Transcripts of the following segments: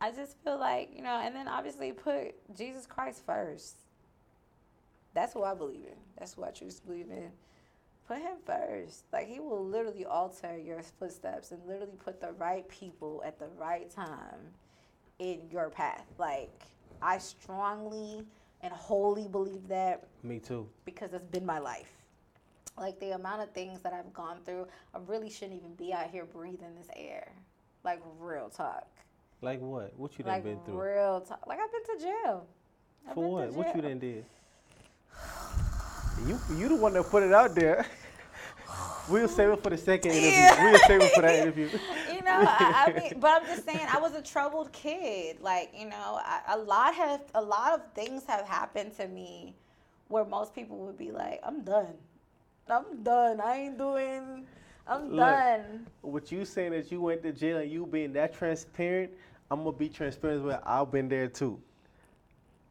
I just feel like, you know, and then obviously put Jesus Christ first. That's who I believe in. That's who I choose to believe in. Put him first. Like he will literally alter your footsteps and literally put the right people at the right time in your path. Like I strongly and wholly believe that. Me too. Because it's been my life. Like the amount of things that I've gone through, I really shouldn't even be out here breathing this air. Like real talk. Like what? What you like done been through? Real talk. Like I've been to jail. I've For what? to What you done did? You you the one that put it out there. We'll save it for the second interview. Yeah. We'll save it for that interview. you know, I, I mean, but I'm just saying, I was a troubled kid. Like, you know, I, a lot have, a lot of things have happened to me, where most people would be like, "I'm done, I'm done. I ain't doing, I'm Look. done." What you saying that you went to jail and you being that transparent, I'm gonna be transparent with I've been there too.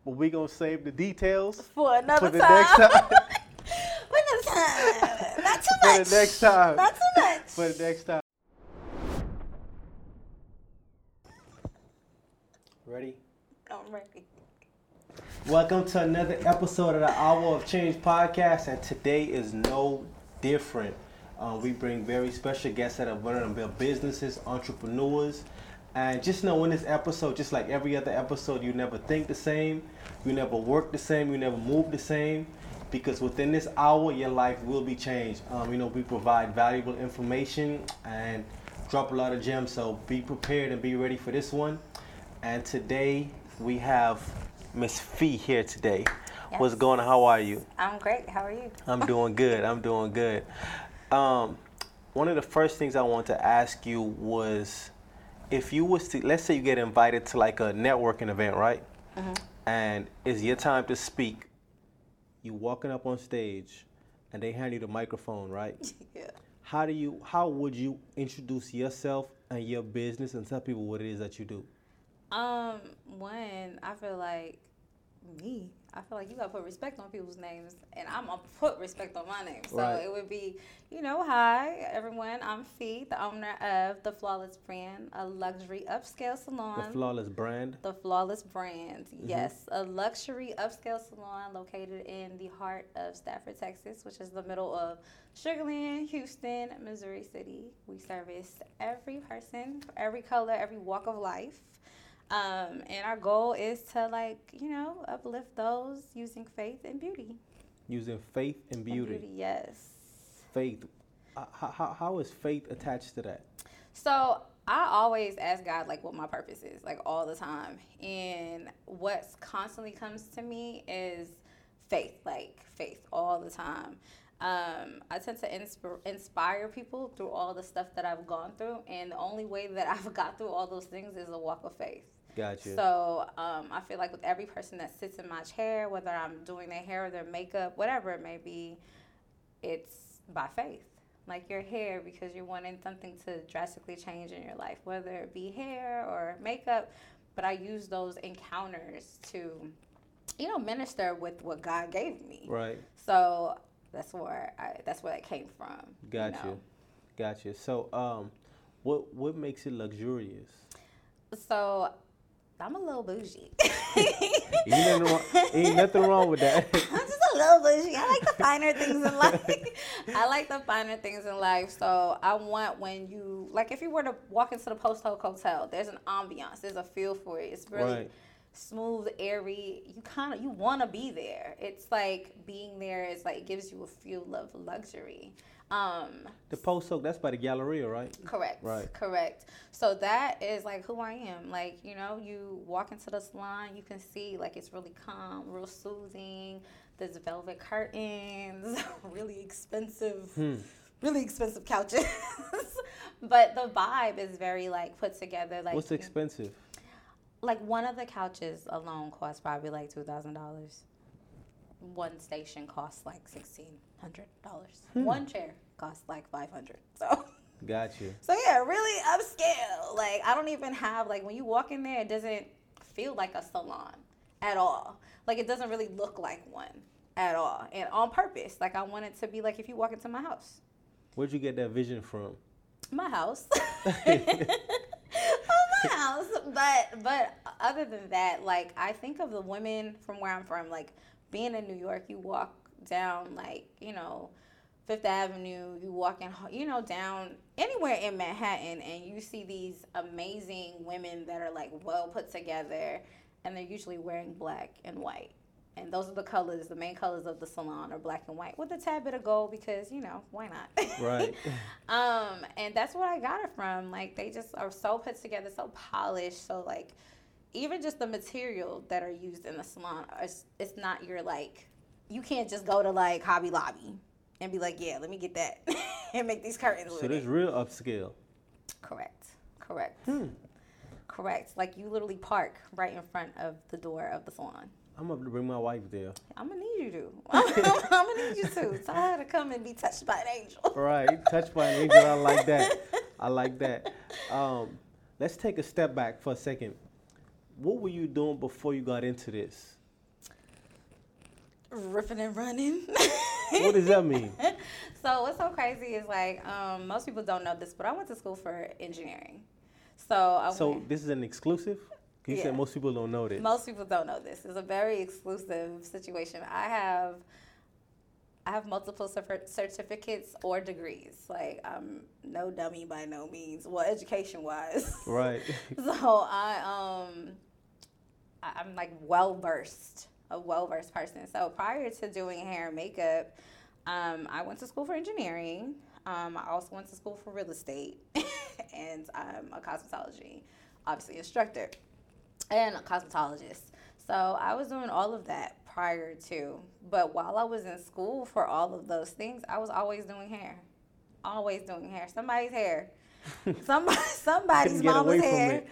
But we gonna save the details For another for the time. next time. For another time. Not too much. For the next time. Not too much. for the next time. Ready? I'm ready. Welcome to another episode of the Hour of Change podcast, and today is no different. Uh, we bring very special guests that have learned to build businesses, entrepreneurs, and just know in this episode, just like every other episode, you never think the same, you never work the same, you never move the same, because within this hour, your life will be changed. Um, you know, we provide valuable information and drop a lot of gems, so be prepared and be ready for this one. And today we have Miss Fe here today. What's going on? How are you? I'm great. How are you? I'm doing good. I'm doing good. Um, one of the first things I want to ask you was if you was to let's say you get invited to like a networking event, right? And it's your time to speak. You walking up on stage and they hand you the microphone, right? Yeah. How do you how would you introduce yourself and your business and tell people what it is that you do? Um, one, I feel like me. I feel like you gotta put respect on people's names, and I'm gonna put respect on my name. So Right. it would be, you know, hi everyone. I'm Fe, the owner of the Flawless Brand, a luxury upscale salon. The flawless brand. The Flawless Brand, mm-hmm. yes, a luxury upscale salon located in the heart of Stafford, Texas, which is the middle of Sugarland, Houston, Missouri City. We service every person, every color, every walk of life. Um, and our goal is to like, you know, uplift those using faith and beauty. Using faith and And beauty. yes. Faith. Uh, How, how, how is faith attached to that? So I always ask God like what my purpose is, like all the time. And what's constantly comes to me is faith, like faith all the time. Um, I tend to insp- inspire people through all the stuff that I've gone through, and the only way that I've got through all those things is a walk of faith. Gotcha. So um, I feel like with every person that sits in my chair, whether I'm doing their hair or their makeup, whatever it may be, it's by faith. Like your hair, because you're wanting something to drastically change in your life, whether it be hair or makeup. But I use those encounters to, you know, minister with what God gave me. right. So that's where I, that's where that came from. you Gotcha. know. Gotcha. So, um, what what makes it luxurious? So I'm a little bougie. Ain't nothing wrong, ain't nothing wrong with that. I'm just a little bougie. I like the finer things in life. I like the finer things in life. So I want when you like if you were to walk into the Post Oak Hotel, there's an ambiance, there's a feel for it. It's really Right. smooth, airy. You kind of you want to be there. It's like being there is like it gives you a feel of luxury. Um, the post oak, that's by the Galleria, right? Correct. Right. Correct. So that is like who I am. Like, you know, you walk into the salon, you can see like it's really calm, real soothing. There's velvet curtains, really expensive, Hmm. really expensive couches. but the vibe is very like put together. Like What's expensive? like one of the couches alone costs probably like two thousand dollars. One station costs like sixteen hundred dollars. Hmm. One chair costs like five hundred. So Gotcha. so yeah, really upscale. Like I don't even have like when you walk in there, it doesn't feel like a salon at all. Like it doesn't really look like one at all, and on purpose. Like I want it to be like if you walk into my house, Where'd you get that vision from? my house. my house. But but other than that, like I think of the women from where I'm from, like being in New York, you walk down like you know Fifth Avenue, you walk in, you know, down anywhere in Manhattan, and you see these amazing women that are like well put together, and they're usually wearing black and white. And those are the colors, the main colors of the salon are black and white with a tad bit of gold because, you know, why not? Right. um, and that's where I got it from. Like, they just are so put together, so polished. So, like, even just the material that are used in the salon, it's, it's not your, like, you can't just go to, like, Hobby Lobby and be like, yeah, let me get that and make these curtains So this real upscale. Correct. Correct. Hmm. Correct. Like, you literally park right in front of the door of the salon. I'm gonna bring my wife there. I'm gonna need you to. I'm, gonna need you to. Tell her to come and be touched by an angel. Right, touched by an angel. I like that. I like that. Um, let's take a step back for a second. What were you doing before you got into this? Ripping and running. What does that mean? so what's so crazy is like um, most people don't know this, but I went to school for engineering. So I So went, this is an exclusive. You Yeah. said most people don't know this. most people don't know this. It's a very exclusive situation. I have I have multiple certificates or degrees. Like I'm no dummy by no means. Well, education wise. Right. so I um I'm like well versed, a well versed person. So prior to doing hair and makeup, um, I went to school for engineering. Um, I also went to school for real estate, and I'm a cosmetology, obviously instructor, and a cosmetologist. So I was doing all of that prior to. But while I was in school for all of those things, I was always doing hair, always doing hair. Somebody's hair, somebody, somebody's mama's hair.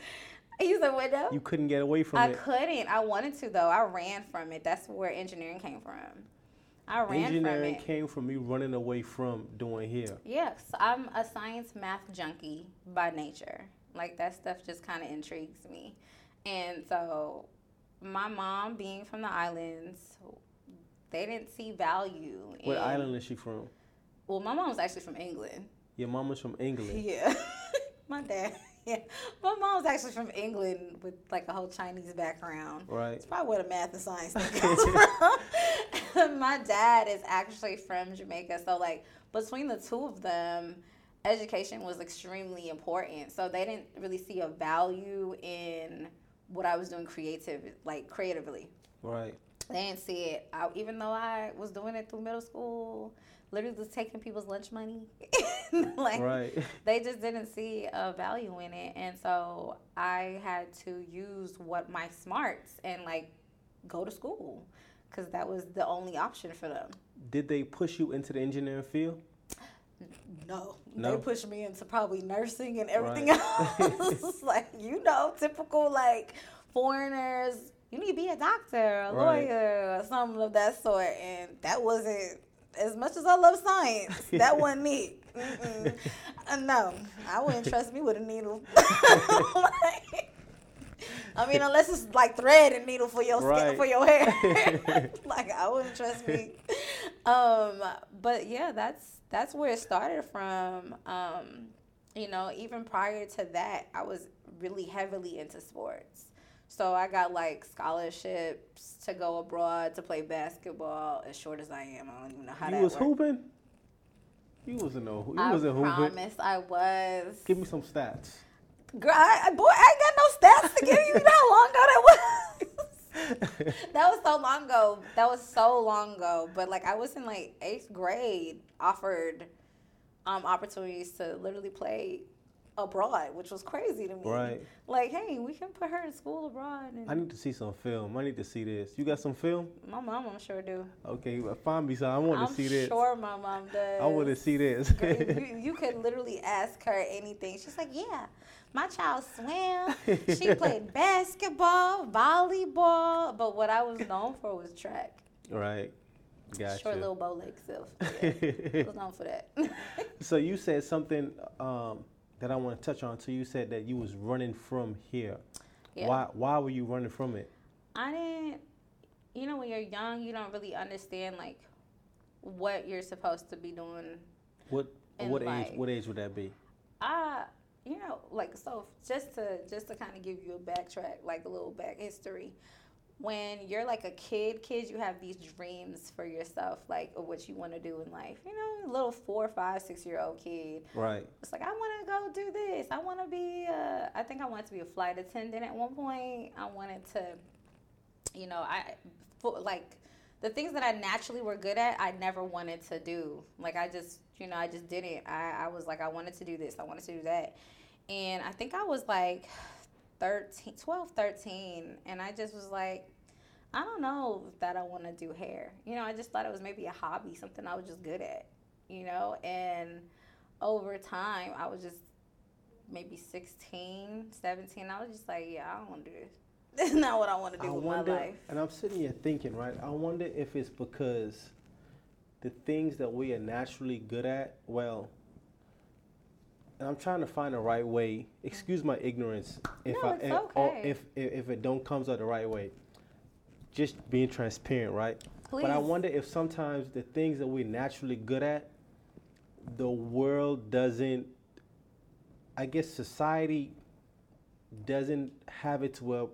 You said what though? You couldn't get away from I it. I couldn't. I wanted to though. I ran from it. That's where engineering came from. I ran Engineering from it. came from me running away from doing here. Yes, I'm a science math junkie by nature. Like that stuff just kind of intrigues me. And so my mom being from the islands, they didn't see value in What island is she from? Well, my mom was actually from England. Your mama's from England. Yeah. my dad. Yeah. My mom's actually from England with like a whole Chinese background. Right. It's probably where the math and science comes from. My dad is actually from Jamaica, so like between the two of them, education was extremely important. So they didn't really see a value in what I was doing creative, like creatively. Right. They didn't see it. I, even though I was doing it through middle school, literally just taking people's lunch money, like Right. they just didn't see a value in it and so i had to use what my smarts and like go to school because that was the only option for them Did they push you into the engineering field? no, No? they pushed me into probably nursing and everything Right. else like you know typical like foreigners you need to be a doctor a Right. lawyer or something of that sort and that wasn't as much as I love science, that wasn't it. Uh, no, I wouldn't trust me with a needle. Like, I mean, unless it's like thread and needle for your skin, Right. for your hair. like I wouldn't trust me. Um, but yeah, that's that's where it started from. Um, you know, even prior to that, I was really heavily into sports. So I got like scholarships to go abroad to play basketball. As short as I am, I don't even know how you that was works. hooping? You wasn't no. You I wasn't hooping. promise I was. Give me some stats. Girl, I, I- boy, I ain't got no stats to give you. You know how long ago that was? that was so long ago. That was so long ago. But like I was in like eighth grade, offered um, opportunities to literally play abroad, which was crazy to me. Right. Like, hey, we can put her in school abroad. And I need to see some film. I need to see this. You got some film? my mom, I'm sure do. Okay, find me some. I want I'm to see this. sure my mom does. I want to see this. You, you could literally ask her anything. She's like, yeah, my child swam. She played basketball, volleyball, but what I was known for was track. right. Gotcha. Short little bow leg self. Yeah, I was known for that. so you said something um, that I want to touch on. So you said that you was running from here. Yeah. Why? Why were you running from it? I didn't, you know, when you're young, you don't really understand like what you're supposed to be doing. What? What age? What age would that be? I, you know, like so just to just to kind of give you a backtrack, like a little back history. When you're like a kid, kids, you have these dreams for yourself, like of what you want to do in life. You know, a little four, five, six year old kid. Right. It's like I want to go do this. I want to be. A, I think I wanted to be a flight attendant at one point. I wanted to, you know, I for, like the things that I naturally were good at. I never wanted to do. Like I just, you know, I just didn't. I, I was like, I wanted to do this. I wanted to do that. And I think I was like 13, 12, 13. And I just was like, I don't know that I want to do hair. You know, I just thought it was maybe a hobby, something I was just good at, you know? And over time, I was just maybe 16, 17. I was just like, yeah, I don't want to do this. That's not what I want to do I with wonder, my life. and I'm sitting here thinking, right? I wonder if it's because the things that we are naturally good at, well, and I'm trying to find the right way. Excuse my ignorance if No, I it's eh, or okay. if, if if it don't comes out the right way. Just being transparent, right? Please. But I wonder if sometimes the things that we're naturally good at, the world doesn't. I guess society doesn't have it to where.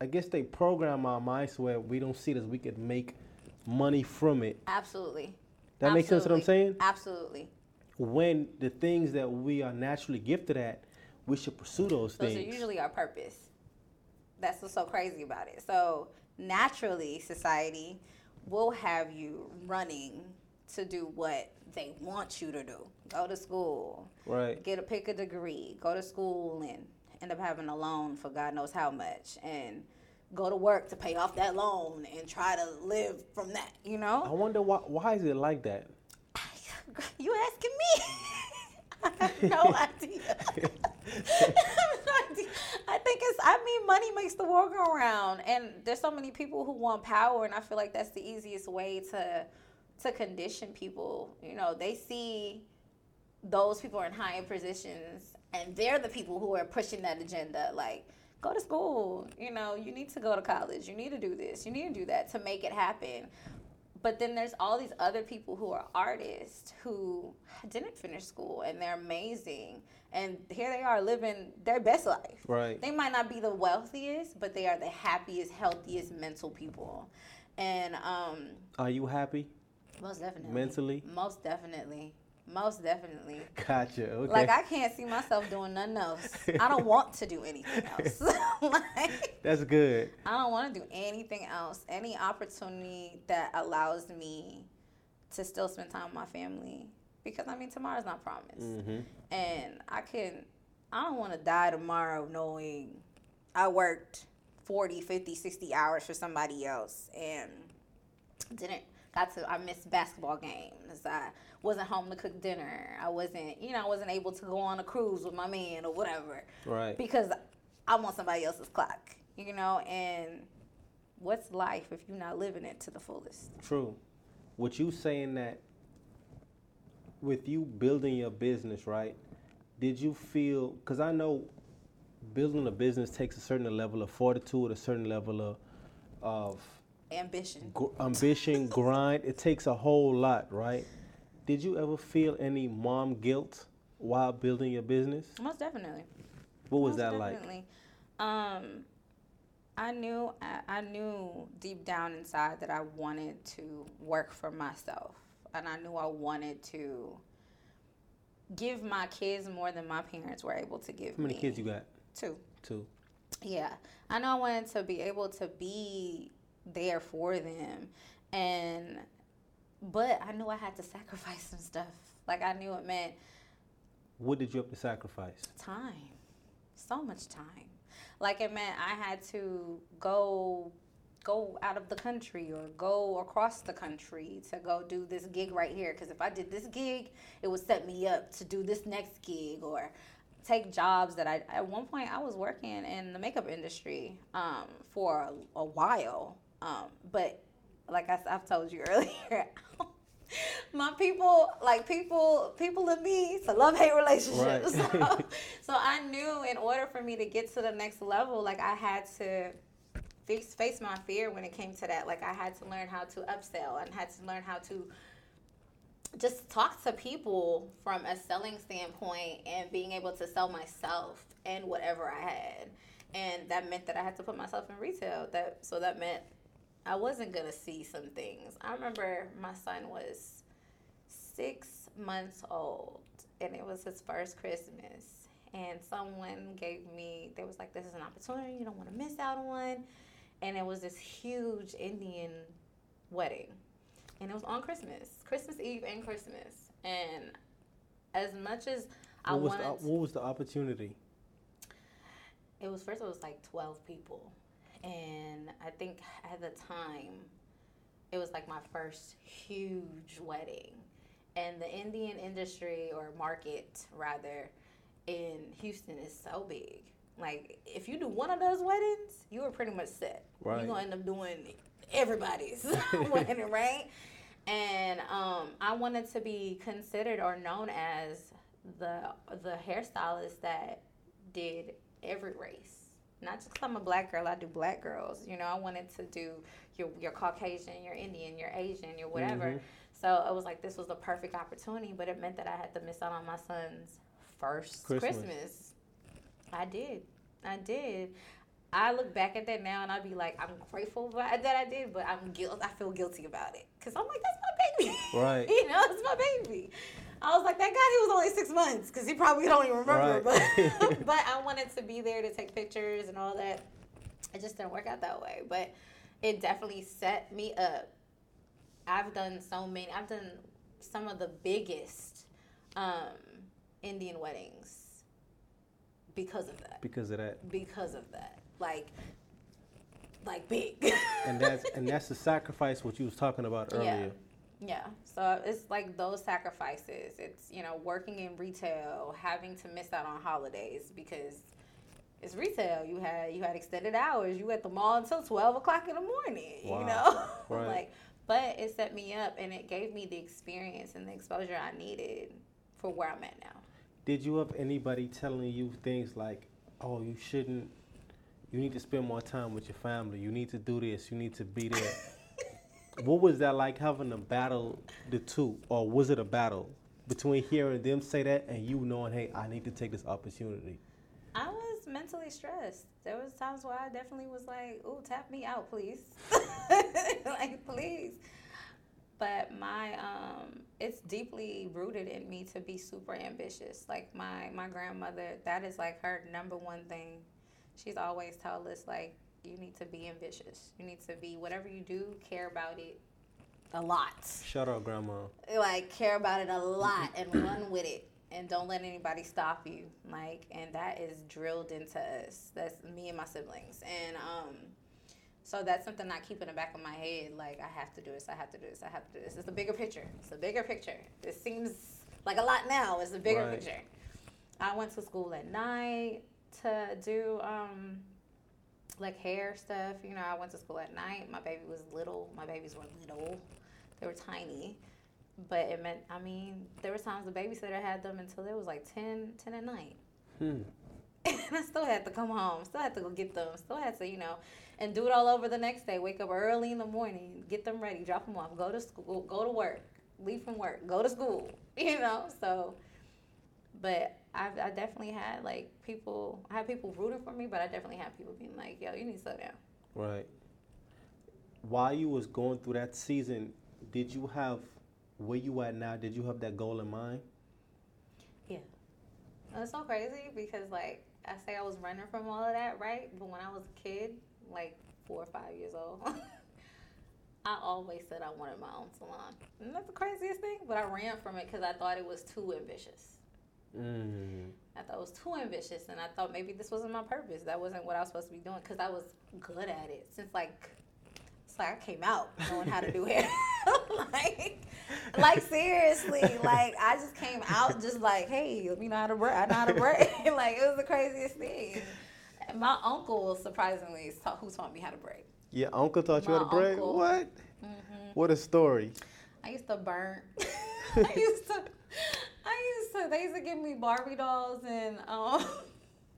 I guess they program our minds where we don't see it as we could make money from it. Absolutely. That makes sense what I'm saying? Absolutely. When the things that we are naturally gifted at, we should pursue those Those things. are usually our purpose. That's what's so crazy about it. So naturally, society will have you running to do what they want you to do. Go to school, right. get a pick a degree, go to school and end up having a loan for God knows how much and go to work to pay off that loan and try to live from that, you know? I wonder why why is it like that? You asking me? I have no idea. I have no idea. I think it's. I mean, money makes the world go around, and there's so many people who want power, and I feel like that's the easiest way to to condition people. You know, they see those people are in higher positions, and they're the people who are pushing that agenda. Like, go to school. You know, you need to go to college. You need to do this. You need to do that to make it happen. But then there's all these other people who are artists who didn't finish school and they're amazing. And here they are living their best life. Right. They might not be the wealthiest, but they are the happiest, healthiest mental people. And um, Are you happy most definitely. mentally? Most definitely. Most definitely. Gotcha. Okay. Like I can't see myself doing nothing else. I don't want to do anything else. like That's good. I don't want to do anything else. Any opportunity that allows me to still spend time with my family because I mean tomorrow's not promised. hmm And I can I don't want to die tomorrow knowing I worked 40, 50, 60 hours for somebody else and didn't got to I missed basketball games. I wasn't home to cook dinner. I wasn't, you know, I wasn't able to go on a cruise with my man or whatever Right. because I want somebody else's clock, you know, and what's life if you're not living it to the fullest? True. With you saying that, with you building your business, right? Did you feel? Because I know building a business takes a certain level of fortitude, a certain level of of Ambition. gr- ambition, grind. It takes a whole lot, right? Did you ever feel any mom guilt while building your business? Most definitely. What was Most that like? definitely. Um, I knew I, I knew deep down inside that I wanted to work for myself, and I knew I wanted to give my kids more than my parents were able to give How many me. kids you got? Two. Two. Yeah, I know I wanted to be able to be there for them, and but I knew I had to sacrifice some stuff. Like I knew it meant What did you have to sacrifice? time, so much time. Like it meant I had to go go out of the country or go across the country to go do this gig right here because if I did this gig, it would set me up to do this next gig or take jobs that I at one point I was working in the makeup industry um, for a, a while. Um, but like I, have told you earlier, my people like people people in me it's a love hate relationship. Right. So, so I knew in order for me to get to the next level, like I had to face face my fear when it came to that. Like I had to learn how to upsell and had to learn how to just talk to people from a selling standpoint and being able to sell myself and whatever I had. And that meant that I had to put myself in retail. That so that meant I wasn't gonna see some things. I remember my son was six months old and it was his first Christmas. And someone gave me, they was like, this is an opportunity you don't want to miss out on. And it was this huge Indian wedding. And it was on Christmas, Christmas Eve and Christmas. And as much as I was, wanted, the, what was the opportunity? it was first, it was like 12 people. And I think at the time, it was like my first huge wedding. And the Indian industry or market, rather, in Houston is so big. Like, if you do one of those weddings, you are pretty much set. Right. You're going to end up doing everybody's wedding, right? And um, I wanted to be considered or known as the the hairstylist that did every race. Not just 'cause I'm a black girl, I do black girls. You know, I wanted to do your your Caucasian, your Indian, your Asian, your whatever. Mhm. So it was like this was the perfect opportunity, but it meant that I had to miss out on my son's first Christmas. Christmas. I did. I did. I look back at that now and I'd be like, I'm grateful that I did, but I'm guilt. I feel guilty about it because I'm like, that's my baby. Right. you know, it's my baby. I was like, that guy, he was only six months because he probably don't even remember. Right. But but I wanted to be there to take pictures and all that. It just didn't work out that way, but it definitely set me up. I've done so many. I've done some of the biggest um, Indian weddings because of that. Because of that. Because of that, like, like big. And that's and that's the sacrifice what you was talking about earlier. Yeah, so it's like those sacrifices. It's you know working in retail, having to miss out on holidays because it's retail. You had you had extended hours. You at the mall until twelve o'clock in the morning. You know, Right. like, but it set me up and it gave me the experience and the exposure I needed for where I'm at now. Did you have anybody telling you things like, "Oh, you shouldn't. You need to spend more time with your family. You need to do this. You need to be there." what was that like having to battle the two, or was it a battle between hearing them say that and you knowing, "Hey, I need to take this opportunity"? I was mentally stressed. There was times where I definitely was like, "Ooh, tap me out, please." like, please. But my um it's deeply rooted in me to be super ambitious. Like my my grandmother, that is like her number one thing. She's always told us like you need to be ambitious. You need to be whatever you do, care about it a lot. Shout out, Grandma. like care about it a lot and run with it. And don't let anybody stop you like and that is drilled into us. That's me and my siblings. And um so that's something I keep in the back of my head. Like i have to do this. I have to do this. I have to do this. It's a bigger picture. It's a bigger picture. It seems like a lot now. It's a bigger Right. picture. I went to school at night to do um like hair stuff you know i went to school at night. My baby was little. My babies were little. They were tiny. But it meant i mean there were times the babysitter had them until it was like 10 10 at night. Hmm. and i still had to come home. Still had to go get them. Still had to you know and do it all over the next day. Wake up early in the morning get them ready drop them off go to school go to work leave from work go to school you know? So but I've, I definitely had like people I had people rooting for me but I definitely had people being like yo you need to slow down Right. While you was going through that season, did you have where you at now? Did you have that goal in mind? Yeah. It's so crazy because like I say I was running from all of that, right? But when I was a kid, like four or five years old, I always said I wanted my own salon. And that's the craziest thing. But I ran from it because I thought it was too ambitious. Mm. I thought it was too ambitious, and I thought maybe this wasn't my purpose. That wasn't what I was supposed to be doing because I was good at it since like it's like I came out knowing how to do hair. like, like seriously, like I just came out just like, hey, you know how to braid? I know how to braid. like it was the craziest thing. And my uncle, surprisingly, is taught, who taught me how to braid. Your uncle taught you how to My braid? uncle. What? hmm What a story. I used to burn. I used to. I used to. They used to give me Barbie dolls, and um,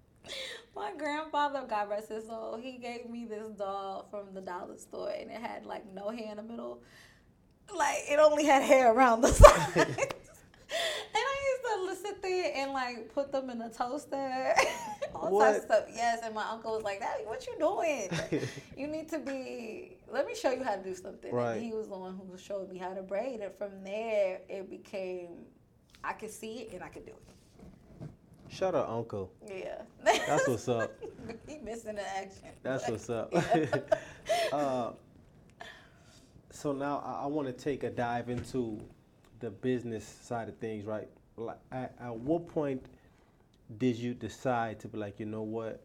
my grandfather, God rest his soul, he gave me this doll from the dollar store, and it had like no hair in the middle. Like it only had hair around the sides. and I used to sit there and like put them in a toaster. All What? types of stuff. Yes, and my uncle was like, "Daddy, what you doing? you need to be. Let me show you how to do something." Right. And he was the one who showed me how to braid, and from there it became, I could see it and I could do it. Shout out Uncle. Yeah. That's what's up. he missing the action. That's what's up. yeah. uh, so now I, I want to take a dive into the business side of things, right? Like, at, at what point did you decide to be like, you know what?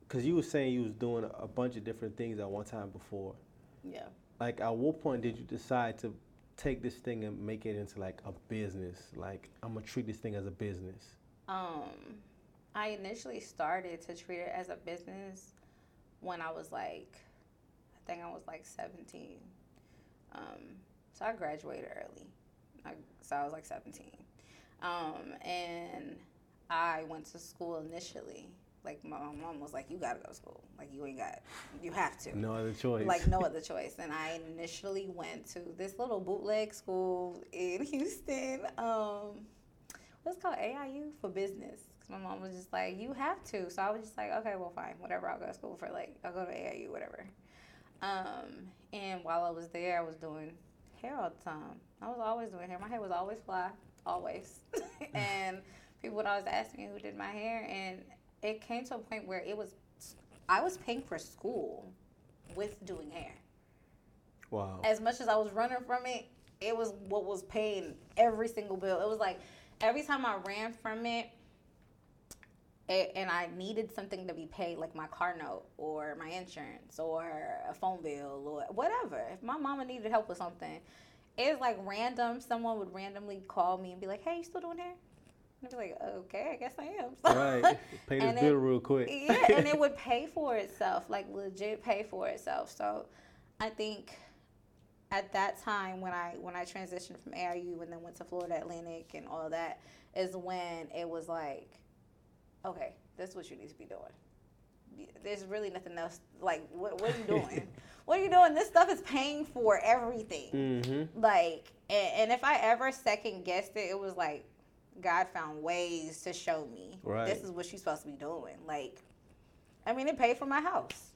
Because you were saying you was doing a bunch of different things at one time before. yeah. Like, at what point did you decide to take this thing and make it into like a business? Like, I'm gonna treat this thing as a business. Um, I initially started to treat it as a business when I was like, I think I was like 17. Um, so I graduated early. I, so I was like 17. Um, and I went to school initially. Like my mom was like, "You gotta go to school. Like you ain't got, you have to." No other choice. like no other choice. And I initially went to this little bootleg school in Houston. Um, what's called AIU for business. Cause my mom was just like, you have to. So I was just like, okay, well, fine, whatever. I'll go to school for like, I'll go to AIU, whatever. Um, and while I was there, I was doing hair all the time. I was always doing hair. My hair was always fly, always. and people would always ask me who did my hair, and it came to a point where it was, I was paying for school with doing hair. wow. As much as I was running from it, it was what was paying every single bill. It was like every time I ran from it, a- and I needed something to be paid, like my car note or my insurance or a phone bill or whatever. If my mama needed help with something, it's like random. Someone would randomly call me and be like, "Hey, you still doing hair?" I'd be like, "Okay, I guess I am." right. Pay this bill real quick. yeah, and it would pay for itself, like legit pay for itself. So, I think at that time when I when I transitioned from AIU and then went to Florida Atlantic and all that is when it was like, okay, this is what you need to be doing. There's really nothing else. Like, what what are you doing? what are you doing? This stuff is paying for everything mm-hmm. like and, and if i ever second guessed it it was like god found ways to show me Right. this is what you're supposed to be doing like i mean it paid for my house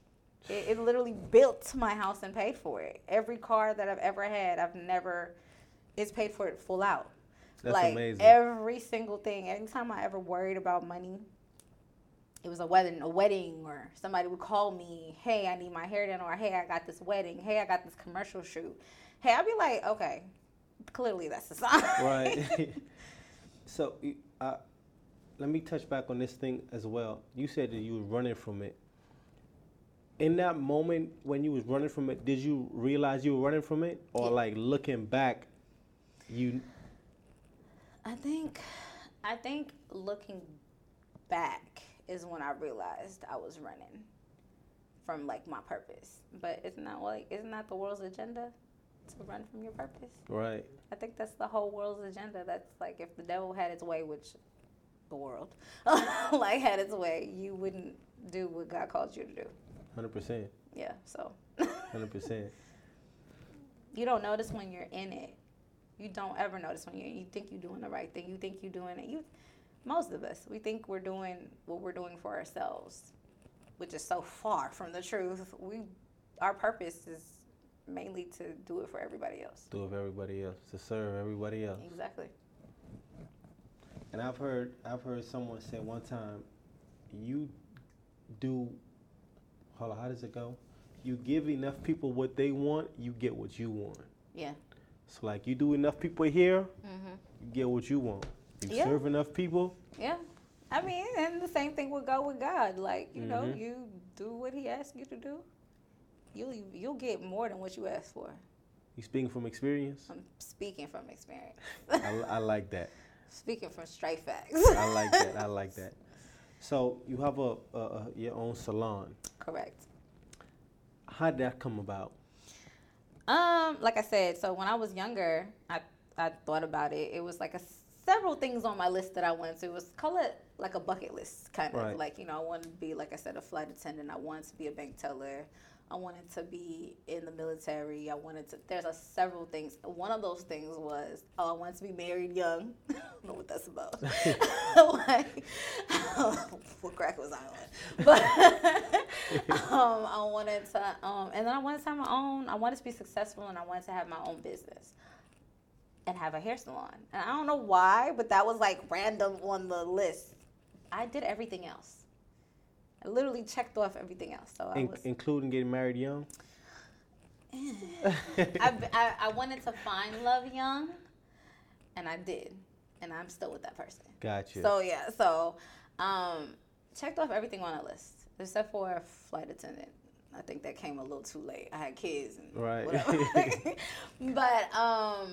it, it literally built my house and paid for it every car that i've ever had i've never it's paid for it full out That's like amazing. every single thing anytime i ever worried about money it was a wedding, a wedding, or somebody would call me, "Hey, I need my hair done," or "Hey, I got this wedding," "Hey, I got this commercial shoot." Hey, I'd be like, "Okay, clearly that's a sign." right. so, uh, let me touch back on this thing as well. You said that you were running from it. In that moment when you was running from it, did you realize you were running from it, or Yeah. like looking back, you I think, I think looking back is when I realized I was running from like my purpose. But isn't that like isn't that the world's agenda to run from your purpose? right? I think that's the whole world's agenda. That's like if the devil had its way, which the world like had its way, you wouldn't do what God called you to do. Hundred percent, Yeah, so hundred percent. you don't notice when you're in it. You don't ever notice when you you think you're doing the right thing. You think you're doing it. You most of us, we think we're doing what we're doing for ourselves, which is so far from the truth. We our purpose is mainly to do it for everybody else. Do it for everybody else to serve everybody else. Exactly. And I've heard I've heard someone say one time, you do hold on, how does it go? You give enough people what they want, you get what you want. Yeah. So like you do enough people here, Mhm. you get what you want. You Yeah. serve enough people, Yeah. I mean, and the same thing would go with God. Like, you know, Mhm. you do what he asks you to do. You'll you'll get more than what you ask for. you speaking from experience. I'm speaking from experience. I, I like that. speaking from straight facts. I like that. I like that. So you have a, a, a your own salon. Correct. How did that come about? Um, like I said, so when I was younger, I I thought about it. It was like a several things on my list that I wanted to. It was call it like a bucket list kind of Right. like you know I wanted to be like I said a flight attendant. I wanted to be a bank teller. I wanted to be in the military. I wanted to. There's a several things. One of those things was oh I wanted to be married young. I don't know what that's about. like what crack was I on? But um, I wanted to um, and then I wanted to have my own. I wanted to be successful and I wanted to have my own business and have a hair salon. And I don't know why, but that was like random on the list. I did everything else. I literally checked off everything else. So I In- was, including getting married young. I, I, I wanted to find love young, and I did, and I'm still with that person. Gotcha. So yeah, so um, checked off everything on the list except for a flight attendant. I think that came a little too late. I had kids and Right. whatever. but um,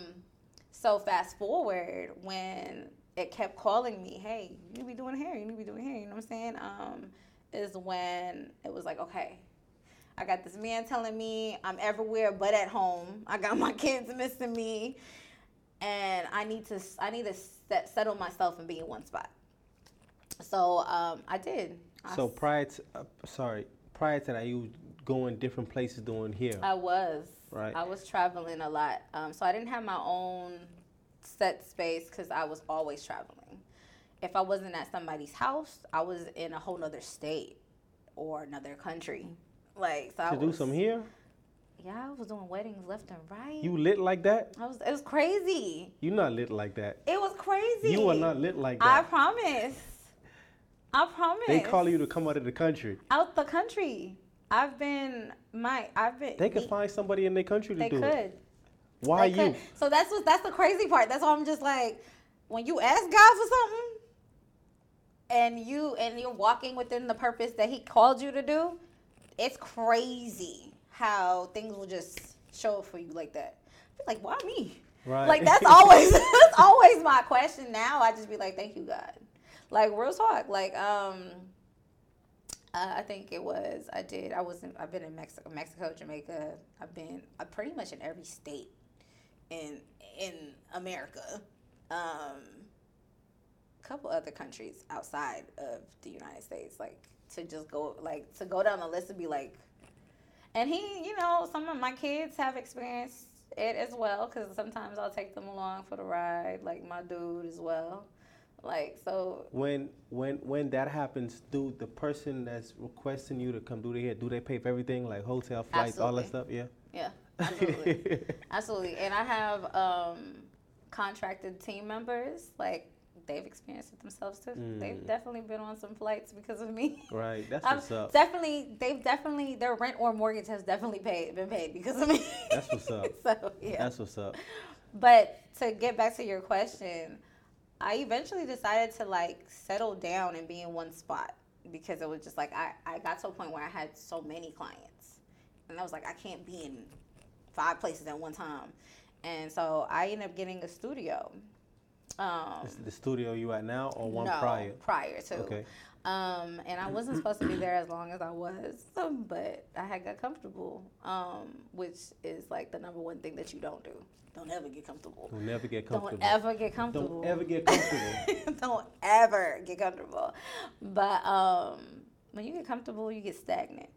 so fast forward when it kept calling me, hey, you need to be doing hair. You need to be doing hair. You know what I'm saying? Um, is when it was like, okay. I got this man telling me I'm everywhere but at home. I got my kids missing me, and I need to I need to set, settle myself and be in one spot. So um, I did. So s- prior to, uh, sorry, prior to that, you going different places doing here. I was. Right. I was traveling a lot. Um, so I didn't have my own set space because I was always traveling. If I wasn't at somebody's house, I was in a whole nother state or another country. Like so I to do was- some here. Yeah, I was doing weddings left and right. You lit like that? I was. It was crazy. You not lit like that. It was crazy. You are not lit like that. I promise. I promise. They call you to come out of the country. out the country. I've been my. I've been. They could the- find somebody in their country to They do could. it. Why They you? could. So that's what that's the crazy part. That's why I'm just like, when you ask God for something, and you and you're walking within the purpose that He called you to do, it's crazy how things will just show up for you like that. Like, why me? Right. Like that's always that's always my question. Now I just be like, thank you God. Like real talk. Like um, uh, I think it was I did. I was in, I've been in Mexico, Mexico, Jamaica. I've been uh, pretty much in every state in in America. Um, couple other countries outside of the United States. Like to just go like to go down the list and be like, and he, you know, some of my kids have experienced it as well because sometimes I'll take them along for the ride, like my dude as well. Like so, When when when that happens, do the person that's requesting you to come do the hair, do they pay for everything like hotel, flights, all that stuff? Yeah. yeah, absolutely. Absolutely. And I have um, contracted team members, like they've experienced it themselves too. They've mm. definitely been on some flights because of me. right. That's what's up. Definitely, they've definitely their rent or mortgage has definitely paid been paid because of me. That's what's up. so yeah. That's what's up. But to get back to your question, I eventually decided to like settle down and be in one spot because it was just like I, I got to a point where I had so many clients. And I was like, I can't be in five places at one time. And so I ended up getting a studio. Um, Is the studio you at now or one no, prior? Prior to. Okay. Um, and I wasn't supposed to be there as long as I was, but I had got comfortable, um, which is like the number one thing that you don't do. Don't ever get comfortable. We'll never get comfortable. Don't ever get comfortable. Don't ever get comfortable. Don't ever get comfortable. But um, when you get comfortable, you get stagnant.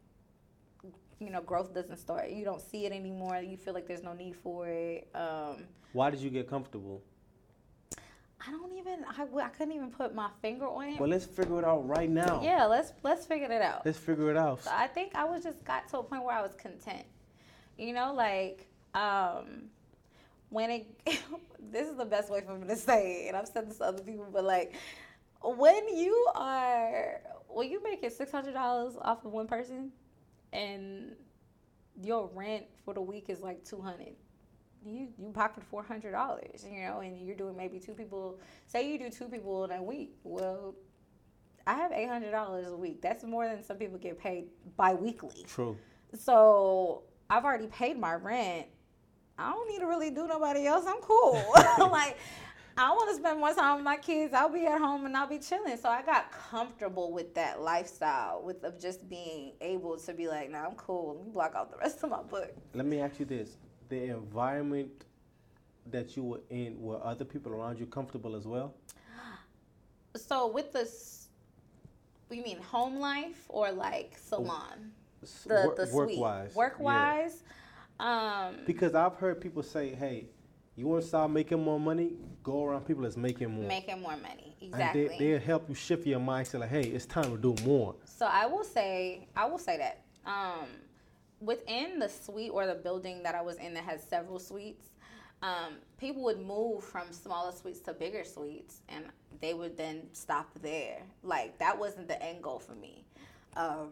You know, growth doesn't start. You don't see it anymore. You feel like there's no need for it. Um, Why did you get comfortable? I don't even. I, I couldn't even put my finger on it. Well, let's figure it out right now. yeah, let's let's figure it out. Let's figure it out. So I think I was just got to a point where I was content. You know, like um, when it. this is the best way for me to say it, and I've said this to other people, but like when you are when you making six hundred dollars off of one person, and your rent for the week is like two hundred. You you pocket four hundred dollars, you know, and you're doing maybe two people. Say you do two people in a week. Well, I have eight hundred dollars a week. That's more than some people get paid bi-weekly. True. So I've already paid my rent. I don't need to really do nobody else. I'm cool. like I want to spend more time with my kids. I'll be at home and I'll be chilling. So I got comfortable with that lifestyle, with of just being able to be like, nah, I'm cool. Let me block out the rest of my book. Let me ask you this: the environment that you were in, were other people around you comfortable as well? So with this, you mean home life or like salon? The wor- the suite work-wise. work yeah. wise. Um, Because I've heard people say, "Hey, you want to start making more money? Go around people that's making more, making more money exactly. and they, they'll help you shift your mindset. Like, hey, it's time to do more." So I will say, I will say that um, within the suite or the building that I was in that has several suites, um, people would move from smaller suites to bigger suites, and they would then stop there. Like that wasn't the end goal for me. Um,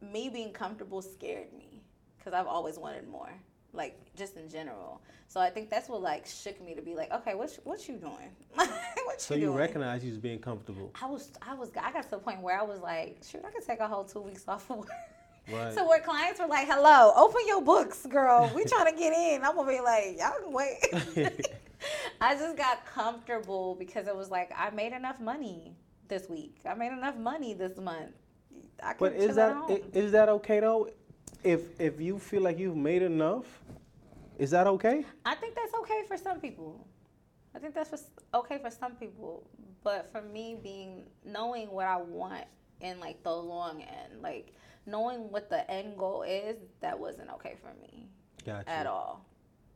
me being comfortable scared me because I've always wanted more, like just in general. So I think that's what like shook me to be like, okay, what what you doing? what So you doing? recognize you as being comfortable, I was, I was, I got to the point where I was like, shoot, I could take a whole two weeks off of work. Right? So where clients were like, "Hello, open your books, girl. We trying to get in." I'm gonna be like, "Y'all can wait." I just got comfortable because it was like I made enough money this week. I made enough money this month. I can but is that at home. i- is that okay though? If if you feel like you've made enough, is that okay? I think that's okay for some people. I think that's okay for some people, but for me, being knowing what I want in like the long end, like knowing what the end goal is, that wasn't okay for me Gotcha. at all,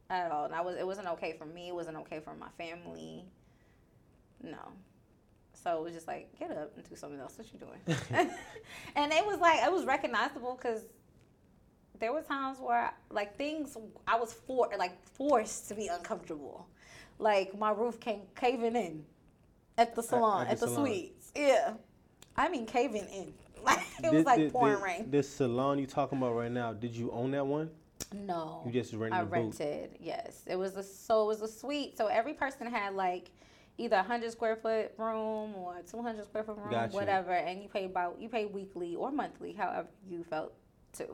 at all. And I was, it wasn't okay for me. It wasn't okay for my family. No. So it was just like, get up and do something else. What you doing? and it was like, it was recognizable because there were times where like things I was for like forced to be uncomfortable. Like my roof came caving in at the salon, at at, the the, salon. suites. Yeah. I mean caving in. Like it was like this- pouring this- rain. This salon you talking about right now? Did you own that one? No. You just rented I rented, yes. It was a so it was a suite. So every person had like either a hundred square foot room or two hundred square foot room, Got you. whatever, and you paid about you paid weekly or monthly, however you felt to.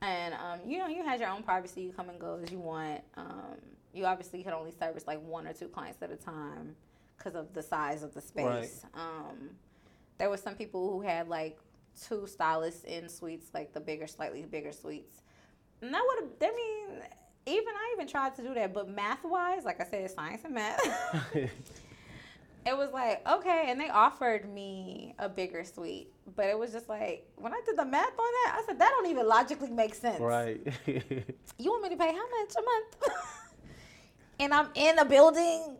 And um, you know, you had your own privacy. You come and go as you want. Um, you obviously could only service like one or two clients at a time because of the size of the space. Right. Um, there were some people who had like two stylists in suites, like the bigger, slightly bigger suites. And that would have, I mean, even I even tried to do that, but math wise, like I said, science and math, it was like, okay. And they offered me a bigger suite, but it was just like, when I did the math on that, I said, that don't even logically make sense. right. You want me to pay how much a month? and I'm in a building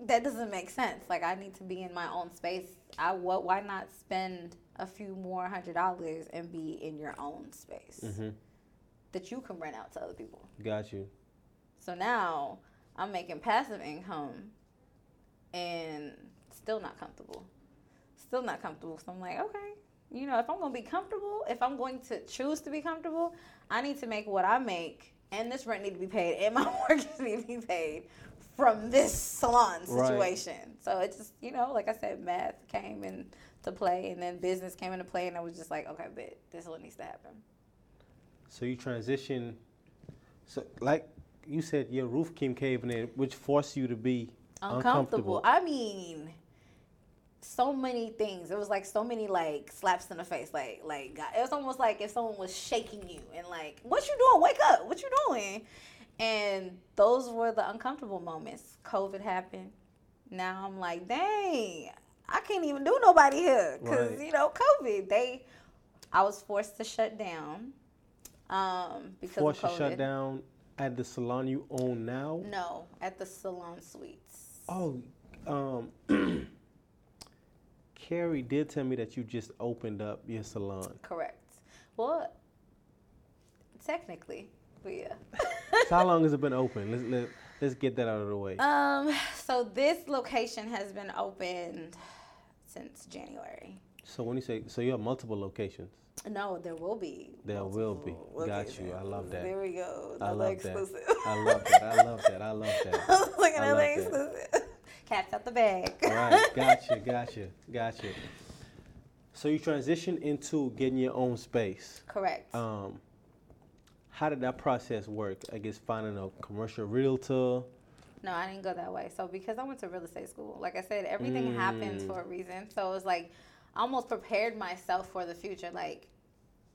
that doesn't make sense. Like I need to be in my own space. I what why not spend a few more hundred dollars and be in your own space hmm that you can rent out to other people. Got you. So now I'm making passive income and still not comfortable. Still not comfortable. So I'm like, okay, you know, if I'm going to be comfortable, if I'm going to choose to be comfortable, I need to make what I make and this rent need to be paid and my mortgage need to be paid from this salon Right. situation. So it just, you know, like I said, math came into play and then business came into play and I was just like, okay, but this is what needs to happen. So you transition. So like you said, your roof came caving in, which forced you to be uncomfortable. I mean, so many things. It was like so many like slaps in the face. Like like it was almost like if someone was shaking you and like, "What you doing? Wake up! What you doing?" And those were the uncomfortable moments. COVID happened. Now I'm like, dang, I can't even do nobody here because Right. you know COVID. They, I was forced to shut down. Um, because forced of to shut down at the salon you own now. No, at the salon suites. Oh, um, Carrie did tell me that you just opened up your salon. Correct. Well, technically, but yeah. So how long has it been open? Let's let, let's get that out of the way. um. So this location has been opened since January. So when you say so, you have multiple locations. No, there will be. There will be. Got you. I love that. There we go. I love exclusive. that. I love that. I love that. I love that. Look, I another love that. exclusive. Catch out the bag. Right. Gotcha. Gotcha. Gotcha. So you transition into getting your own space. Correct. Um, how did that process work? I guess finding a commercial realtor. No, I didn't go that way. So because I went to real estate school, like I said, everything happens Mm. for a reason. So it was like I almost prepared myself for the future. Like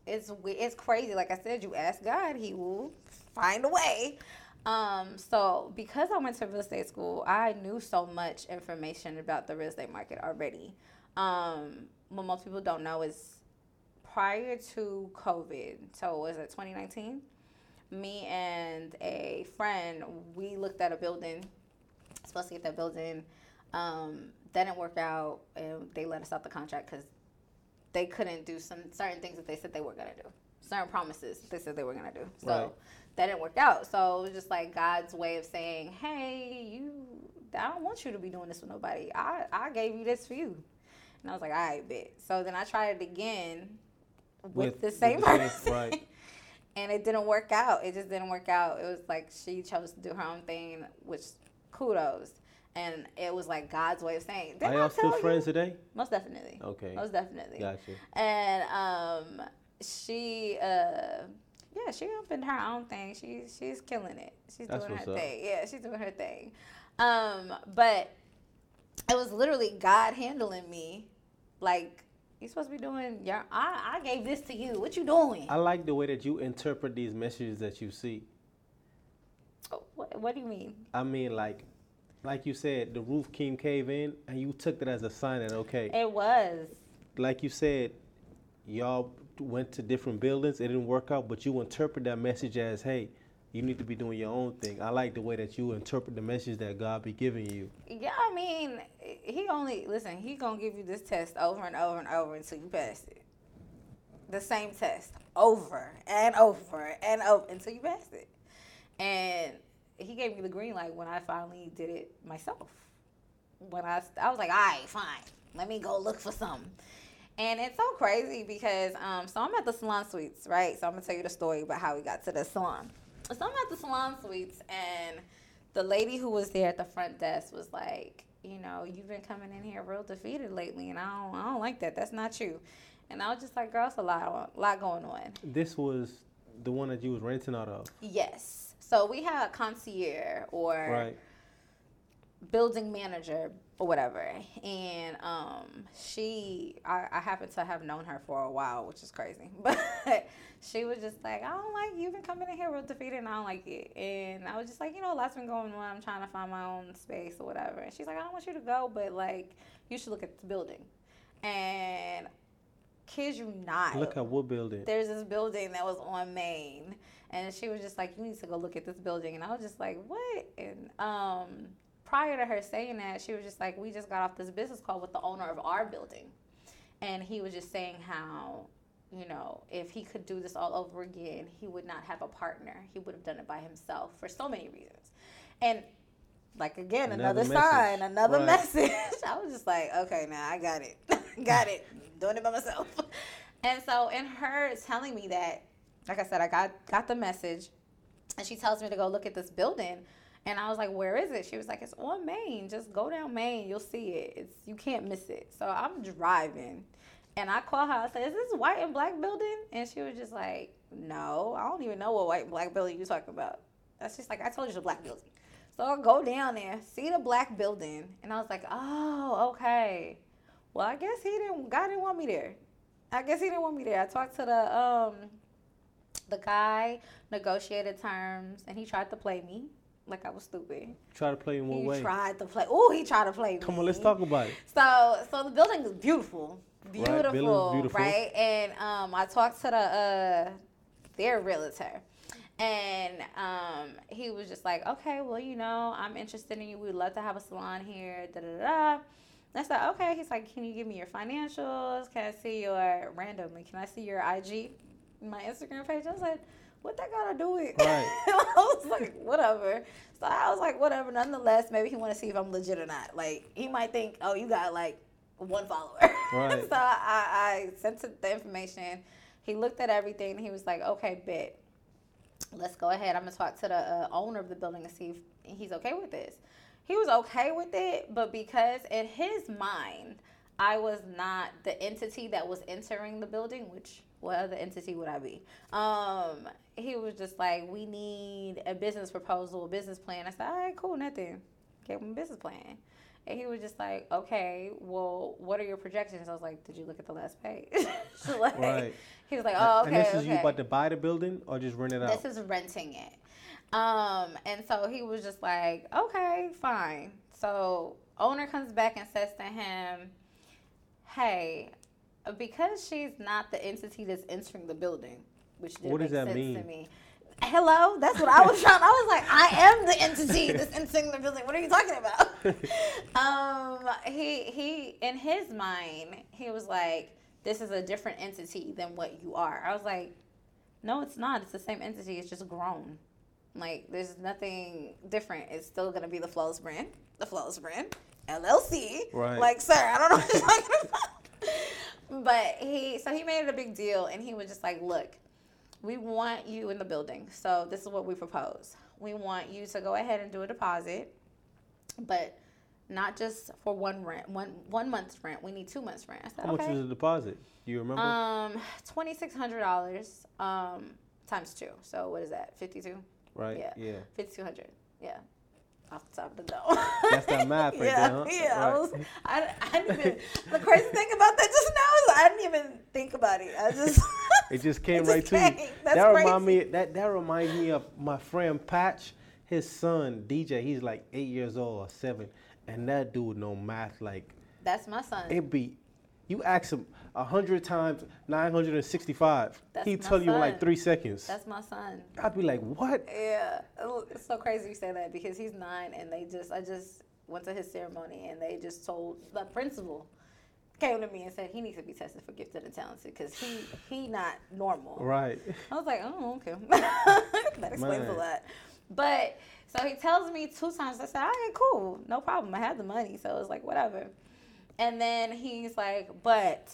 it's it's crazy. Like I said, you ask God, He will find a way. Um, so because I went to real estate school, I knew so much information about the real estate market already. Um, what most people don't know is prior to COVID, so was it 2019? Me and a friend, we looked at a building, supposed to get that building. Um, that didn't work out, and they let us out the contract because they couldn't do some certain things that they said they were gonna do, certain promises they said they were gonna do. So Right. that didn't work out. So it was just like God's way of saying, "Hey, you, I don't want you to be doing this with nobody. I, I gave you this for you." And I was like, "All right, bet." So then I tried it again with, With- the with same the same- person, right. and it didn't work out. It just didn't work out. It was like she chose to do her own thing, which kudos. And it was like God's way of saying, Are "Didn't I y'all still you?" friends today? Most definitely. Okay. Most definitely. Gotcha. And um, she, uh, yeah, she opened her own thing. She she's killing it. She's That's doing her up. thing. Yeah, she's doing her thing. Um, but it was literally God handling me, like you supposed to be doing. Your, I I gave this to you. What you doing? I like the way that you interpret these messages that you see. Oh, what, what do you mean? I mean, like, like you said, the roof came cave in, and you took that as a sign that okay, It was. like you said, y'all went to different buildings. It didn't work out, but you interpret that message as, hey, you need to be doing your own thing. I like the way that you interpret the message that God be giving you. Yeah, I mean, he only listen. He gonna give you this test over and over and over until you pass it. The same test over and over and over until you pass it. And he gave me the green light when I finally did it myself. When I I was like, all right, fine, let me go look for some. And it's so crazy because um, so I'm at the salon suites, right? So I'm gonna tell you the story about how we got to the salon. So I'm at the salon suites, and the lady who was there at the front desk was like, you know, you've been coming in here real defeated lately, and I don't, I don't like that. That's not you. And I was just like, girl, it's a lot, on, lot going on. This was the one that you was renting out of, Yes. So we had a concierge or right? building manager or whatever. And um she I, I happen to have known her for a while which is crazy. But she was just like i don't like you've been coming in here real defeated and i don't like it. And i was just like you know lots been going on. I'm trying to find my own space or whatever. And she's like i don't want you to go but like you should look at the building. And kids you not Look at what building. there's this building that was on Main, and she was just like, "You need to go look at this building," and I was just like, "What?" And um, prior to her saying that, she was just like, "We just got off this business call with the owner of our building," and he was just saying how. You know, if he could do this all over again, he would not have a partner. He would have done it by himself for so many reasons. And like again, Another another, sign, another Right. message. I was just like, okay, now I got it, got it, doing it by myself. And so, in her telling me that, like I said, I got got the message, and she tells me to go look at this building, and I was like, where is it? She was like, it's on Main. Just go down Main, you'll see it. It's you can't miss it. So I'm driving, and I call her. I said, is this white and black building? And she was just like, no, I don't even know what white and black building you're talking about. That's just like I told you, it's a black building. So I go down there, see the black building, and I was like, oh, okay. Well, I guess he didn't. God didn't want me there. I guess he didn't want me there. I talked to the um, the guy, negotiated terms, and he tried to play me like I was stupid. Try to play in what he way? tried to play. Oh, he tried to play me. Come on, let's talk about it. So, so the building is beautiful, beautiful, building's beautiful. right? And um, I talked to the uh, their realtor, and um, he was just like, "Okay, well, you know, I'm interested in you. We'd love to have a salon here." Da da da. I said, "Okay." He's like, "Can you give me your financials? Can I see your randomly? Can I see your IG, my Instagram page?" I was like. What that gotta do with? Right. I was like, whatever. So I was like, whatever. Nonetheless, maybe he want to see if I'm legit or not. Like, he might think, oh, you got like one follower. Right. so I, I sent him the information. He looked at everything. And he was like, okay, bet. Let's go ahead. I'm gonna talk to the uh, owner of the building and see if he's okay with this. He was okay with it, but because in his mind, I was not the entity that was entering the building, which what other entity would I be? Um, he was just like, we need a business proposal, a business plan. I said, all right, cool, nothing. Gave him a business plan. And he was just like, okay, well, what are your projections? I was like, did you look at the last page? like, Right. He was like, oh, okay. and this is okay. you about to buy the building or just rent it out? This is renting it. Um, and so he was just like, okay, fine. So owner comes back and says to him, hey, because she's not the entity that's entering the building, which didn't What does make that sense to me. Hello, that's what I was trying. I was like, I am the entity that's entering the building. What are you talking about? um, he he in his mind, he was like, this is a different entity than what you are. I was like, no, it's not. It's the same entity. It's just grown. Like there's nothing different. It's still gonna be the Flawless brand, the Flawless brand, LLC. Right. Like, sir, I don't know what you're talking about. But he, so he made it a big deal, and he was just like, look, we want you in the building. So this is what we propose. We want you to go ahead and do a deposit, but not just for one rent, one one month's rent. We need two months' rent. Said, How okay. much was the deposit? Do you remember? Um, twenty six hundred dollars um times two. So what is that? Fifty two. right. yeah. Yeah. Fifty two hundred. Yeah. Off the top of the dome. That's that math right yeah, there, huh? Yeah. I Right. was. I, I didn't even. The crazy thing about that just now is I didn't even think about it. I just. It just came just right to you. That's that remind crazy. me that that reminds me of my friend Patch. His son DJ, he's like eight years old or seven, and that dude know math like That's my son. it be. You ask him a hundred times nine hundred and sixty-five. That's He my tell you in like three seconds. That's my son. I'd be like, what? Yeah, oh, it's so crazy you say that because he's nine and they just I just went to his ceremony and they just told the principal came to me and said he needs to be tested for gifted and talented because he he not normal. Right. I was like, oh okay, that explains a lot. But so he tells me two times. I said, all right, cool, no problem. I have the money, so it's like whatever. And then he's like, but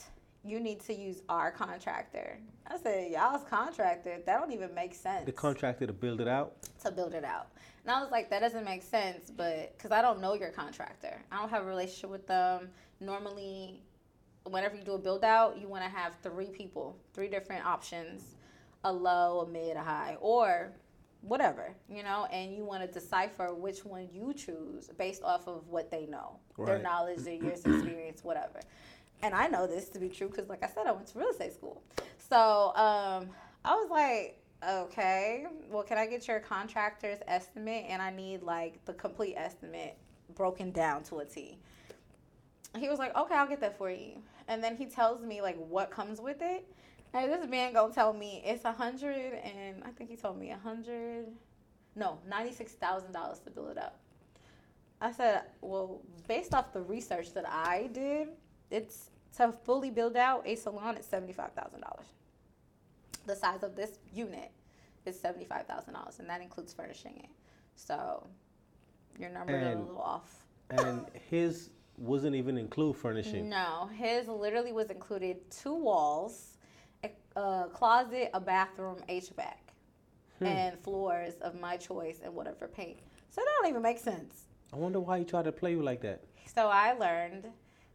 you need to use our contractor. I said, y'all's contractor? That don't even make sense The contractor to build it out. to build it out. And I was like, that doesn't make sense, but because I don't know your contractor, I don't have a relationship with them. Normally, whenever you do a build out, you want to have three people, three different options a low, a mid, a high, or whatever, you know, and you want to decipher which one you choose based off of what they know, their knowledge, their years experience, whatever. And I know this to be true because, like I said, I went to real estate school. So um, I was like, okay, well, can I get your contractor's estimate? And I need like the complete estimate broken down to a T. He was like, okay, I'll get that for you. And then he tells me like what comes with it. And this man gonna tell me it's a hundred and I think he told me a hundred, no, ninety six thousand dollars to build it up. I said, well, based off the research that I did, it's to fully build out a salon at seventy five thousand dollars. The size of this unit is seventy five thousand dollars, and that includes furnishing it. So your number is a little off. And his wasn't even include furnishing. No, his literally was included two walls, a, a closet, a bathroom, HVAC, Hmm. and floors of my choice and whatever paint. So that don't even make sense. I wonder why he tried to play you like that. So I learned,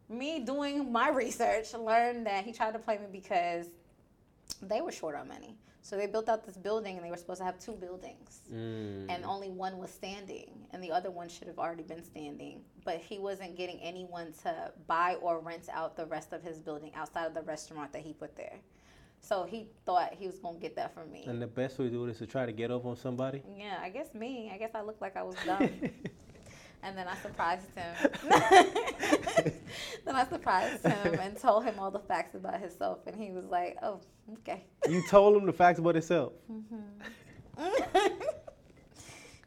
me doing my research, learned that he tried to play me because they were short on money. So they built out this building and they were supposed to have two buildings. Mm. And only one was standing, and the other one should have already been standing. But he wasn't getting anyone to buy or rent out the rest of his building outside of the restaurant that he put there. So he thought he was gonna get that from me. And the best way to do it is to try to get over on somebody. Yeah, I guess me. I guess I looked like I was dumb. And then I surprised him. then I surprised him and told him all the facts about himself, and he was like, "Oh, okay." you told him the facts about itself. Mm-hmm.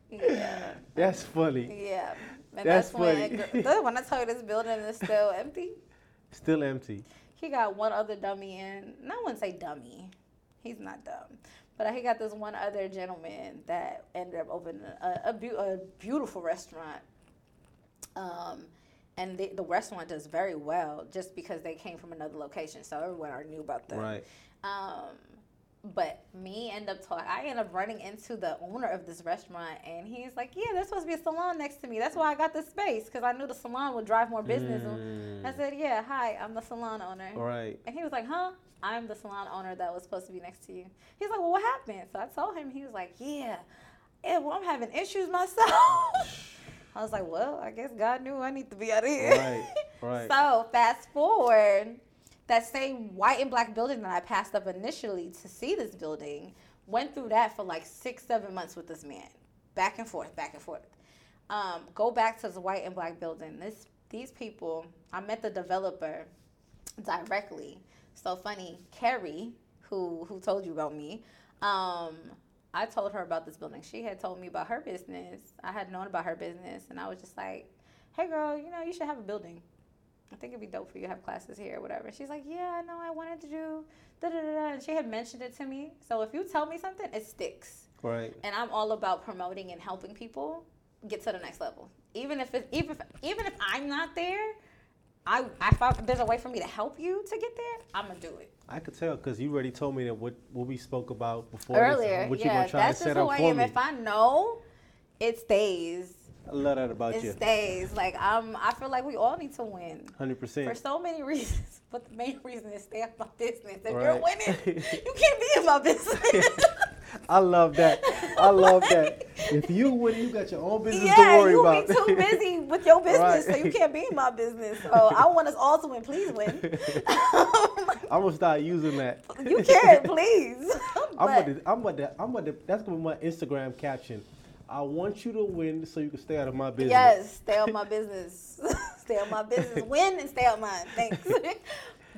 yeah, That's funny. yeah. And That's when, funny. Look, when I tell you this building is still empty, Still empty. he got one other dummy in. No one say dummy. He's not dumb. But he got this one other gentleman that ended up opening a, a, beau- a beautiful restaurant. Um, and the, the restaurant does very well just because they came from another location. So everyone already knew about them. Right. Um, but me end up talking. I end up running into the owner of this restaurant, and he's like, "Yeah, there's supposed to be a salon next to me. That's why I got the space because I knew the salon would drive more business." I Mm. said, "Yeah, hi, I'm the salon owner." Right. And he was like, "Huh? I'm the salon owner that was supposed to be next to you." He's like, "Well, what happened?" So I told him. He was like, "Yeah, yeah, well, I'm having issues myself." I was like, "Well, I guess God knew I need to be out of here." Right. Right. So fast forward, that same white and black building that I passed up initially to see this building Went through that for like six, seven months with this man, back and forth, back and forth. Um, go back to the white and black building. This these people, I met the developer directly. So funny, Carrie, who who told you about me. Um, I told her about this building. She had told me about her business. I had known about her business, and I was just like, "Hey, girl, you know you should have a building. I think it'd be dope for you to have classes here or whatever." She's like, "Yeah, I know. I wanted to do da da da," and she had mentioned it to me. So if you tell me something, it sticks. Right. And I'm all about promoting and helping people get to the next level. Even if it, even if, even if I'm not there, I I found there's a way for me to help you to get there. I'm gonna do it. I could tell because you already told me that what, what we spoke about before Earlier, this, what you yeah, gonna try that's to just set who I am. me. If I know, it stays. I love that about It you. It stays. Like I'm. I feel like we all need to win. Hundred percent. For so many reasons, but the main reason is stay out my business. If you're winning, you can't be in my business. I love that. I love that. If you win, you got your own business yeah, to worry you about. be too busy with your business, so you can't be in my business. So I want us all to win. Please win. I'm gonna start using that. you can, please. I'm about to, I'm about to, I'm about to, that's gonna be my Instagram caption. I want you to win so you can stay out of my business. Yes, stay on my business. stay on my business. Win and stay on mine. Thanks.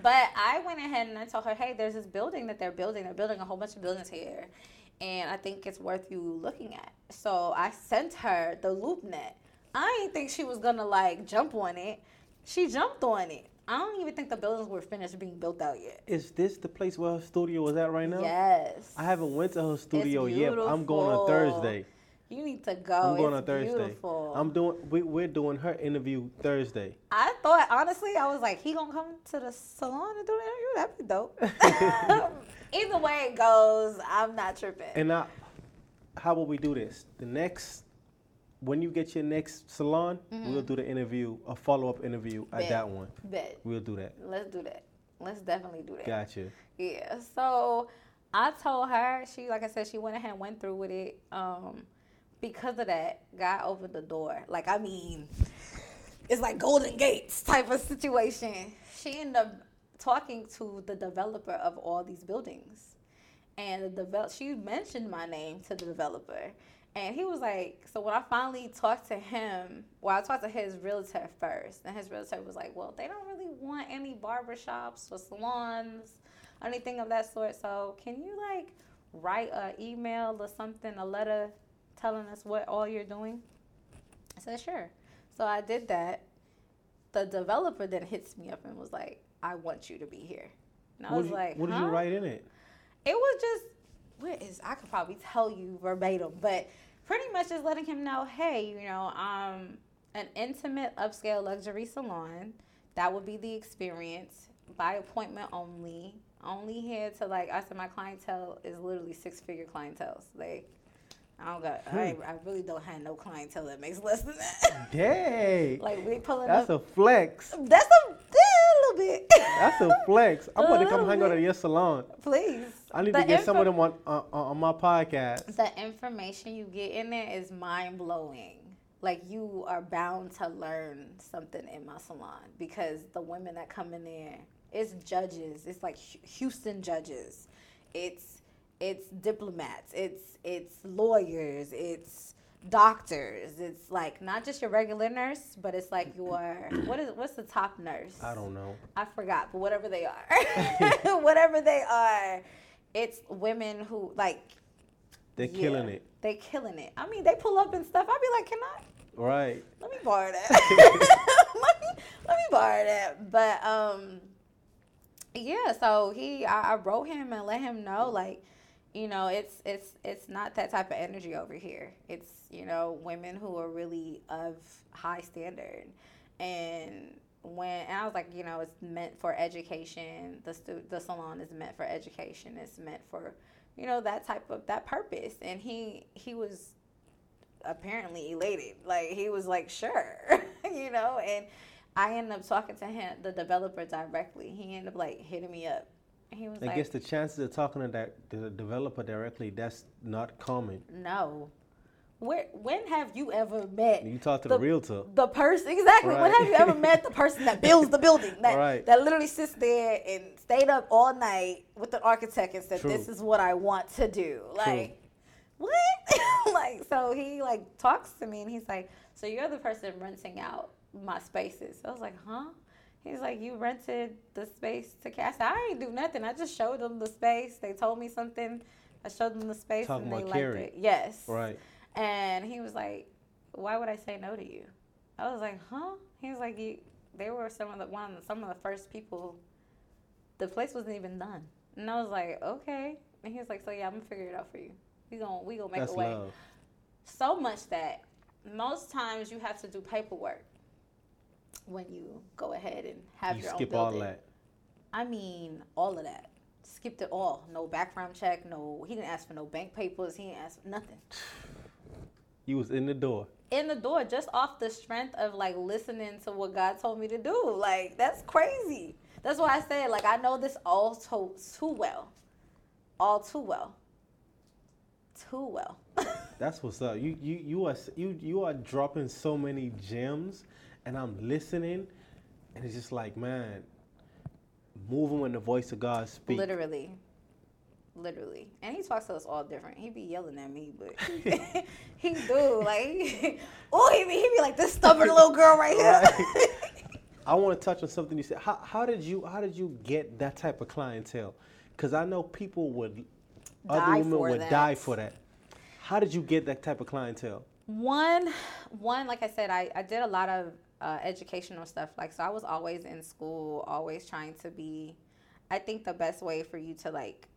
but I went ahead and I told her, hey, there's this building that they're building. They're building a whole bunch of buildings here. And I think it's worth you looking at. So I sent her the LoopNet. I didn't think she was gonna like jump on it. She jumped on it. I don't even think the buildings were finished being built out yet. Is this the place where her studio is at right now? Yes. I haven't went to her studio yet. I'm going on. Thursday. You need to go. I'm going it's on Thursday. Beautiful. I'm doing. We, we're doing her interview Thursday. I thought honestly, I was like, he gonna come to the salon and do the interview. That'd be dope. Either way it goes, I'm not tripping. And now, how will we do this? The next, when you get your next salon, we'll do the interview, a follow up interview at Mm-hmm. That one. Bet. We'll do that. Let's do that. Let's definitely do that. Gotcha. Yeah. So I told her, she like I said, she went ahead and went through with it. Um, because of that, God opened the door. Like I mean, it's like Golden Gates type of situation. She ended up talking to the developer of all these buildings. And the develop she mentioned my name to the developer. And he was like, so when I finally talked to him, well, I talked to his realtor first, and his realtor was like, well, they don't really want any barbershops or salons, or anything of that sort. So can you like write an email or something, a letter telling us what all you're doing? I said, sure. So I did that. The developer then hits me up and was like, I want you to be here. And I what was you, like, what did you write in it? It was just what is I could probably tell you verbatim, but pretty much just letting him know, hey, you know, um, an intimate upscale luxury salon. That would be the experience by appointment only. Only here to like I said, my clientele is literally six figure clientele. Like I don't got, I, I really don't have no clientele that makes less than that. Dang. like we pulling That's up. That's a flex. that's a, yeah, a little bit. That's a flex. I'm about to come hang out at your salon. Please. I need The to get some of them on, on, on my podcast. the information you get in there is mind blowing. Like you are bound to learn something in my salon because the women that come in there, it's judges. It's like Houston judges. It's it's diplomats. It's it's lawyers. It's doctors. It's like not just your regular nurse, but it's like your what is what's the top nurse? I don't know. I forgot, but whatever they are, whatever they are, it's women who like They're yeah, killing it. They're killing it. I mean, they pull up and stuff. I'd be like, can I? Right. Let me borrow that. let, me, let me borrow that. But um, yeah. So he, I, I wrote him and let him know, like, you know, it's it's it's not that type of energy over here. It's you know women who are really of high standard, and when and I was like, you know, it's meant for education. The stu- the salon is meant for education. It's meant for you know that type of that purpose. And he he was apparently elated. Like he was like, sure, you know. And I ended up talking to him, the developer directly. He ended up like hitting me up. He was I like, guess the chances of talking to that the developer directly, that's not common. no. where when have you ever met You talk to the, realtor. the person exactly when have you ever met the person that builds the building that Right. that literally sits there and stayed up all night with the architect and said True. this is what i want to do like what like so he like talks to me and he's like so you're the person renting out my spaces i was like huh he's like you rented the space to cast i didn't do nothing i just showed them the space they told me something i showed them the space Talking and they liked Carrie. it yes Right. and he was like, "Why would I say no to you?" I was like, "Huh?" He was like, "You." They were some of the one, some of the first people. The place wasn't even done, and I was like, "Okay." And he was like, "So yeah, I'm gonna figure it out for you. We gonna we gonna make That's a way." love. So much that most times you have to do paperwork when you go ahead and have You your skip own all building. that. I mean, all of that. Skipped it all. No background check. No, he didn't ask for no bank papers. He didn't ask for nothing You was in the door. in the door just off the strength of like listening to what God told me to do. Like that's crazy. That's why I said like I know this all too, too well, all too well, too well. That's what's up. You you you are you you are dropping so many gems, and I'm listening, and it's just like man, moving when the voice of God speaks. Literally. Literally. And he talks to us all different. He be yelling at me, but he do. Like, oh, he be, he be like this stubborn little girl right here. I want to touch on something you said. How, how did you how did you get that type of clientele? Because I know people would, other women would that. die for that. How did you get that type of clientele? one one like i said i, I did a lot of uh, educational stuff like so i was always in school always trying to be i think the best way for you to like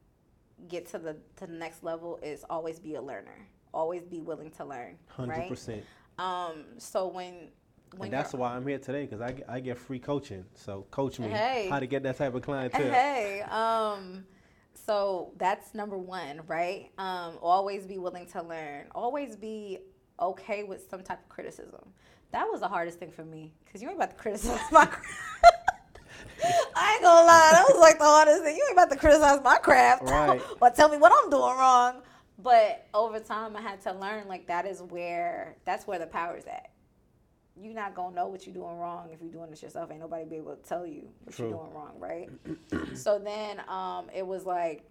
get to the to the next level is always be a learner always be willing to learn Hundred right percent. um so when when And that's why I'm here today because I, get- I get free coaching. So coach me Hey. how to get that type of clientele. Hey, um, so that's number one, right? Um, always be willing to learn. Always be okay with some type of criticism. That was the hardest thing for me because you ain't about to criticize my. I ain't gonna lie, that was like the hardest thing. You ain't about to criticize my craft Right. or tell me what I'm doing wrong. But over time, I had to learn like that is where that's where the power's at. You're not gonna know what you're doing wrong if you're doing this yourself. Ain't nobody be able to tell you what True. you're doing wrong, right? so then um, it was like,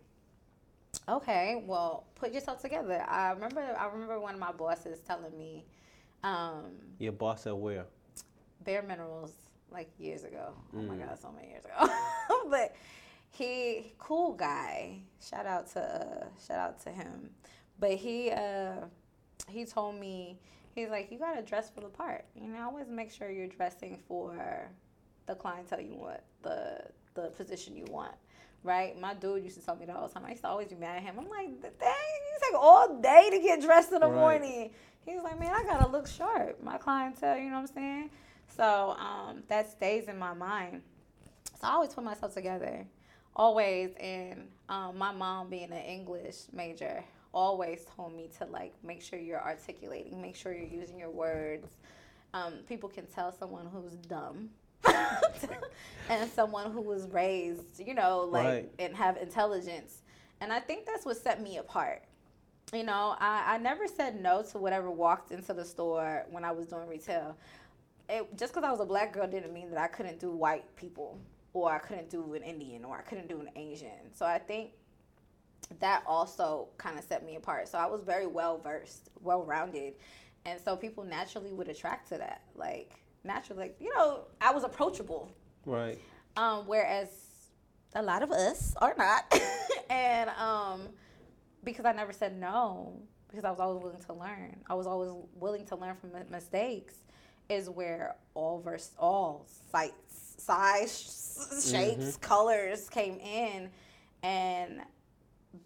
okay, well, put yourself together. I remember, I remember one of my bosses telling me, um, Your boss at where? Bare Minerals like years ago. Oh my Mm. god, so many years ago. but he cool guy. Shout out to uh, shout out to him. But he uh he told me he's like you got to dress for the part. You know, always make sure you're dressing for the clientele you want, the the position you want. Right, my dude used to tell me that all the time. I used to always be mad at him. I'm like, dang, you take all day to get dressed in the Right. morning. He's like, man, I gotta look sharp. My clientele, you know what I'm saying? So um, that stays in my mind. So I always put myself together, always. And um, my mom, being an English major, always told me to like make sure you're articulating, make sure you're using your words. Um, people can tell someone who's dumb. and someone who was raised, you know, like Right. and have intelligence. And I think that's what set me apart you know, I, I never said no to whatever walked into the store when I was doing retail. It, just because I was a black girl didn't mean that I couldn't do white people or I couldn't do an Indian or I couldn't do an Asian. So I think that also kind of set me apart. So I was very well versed, well rounded. And so people naturally would attract to that. Like, naturally, like, you know, I was approachable. Right. Um, whereas a lot of us are not. and um, because I never said no, because I was always willing to learn. I was always willing to learn from mistakes. Is where all verse all sights, size, shapes, mm-hmm. colors came in, and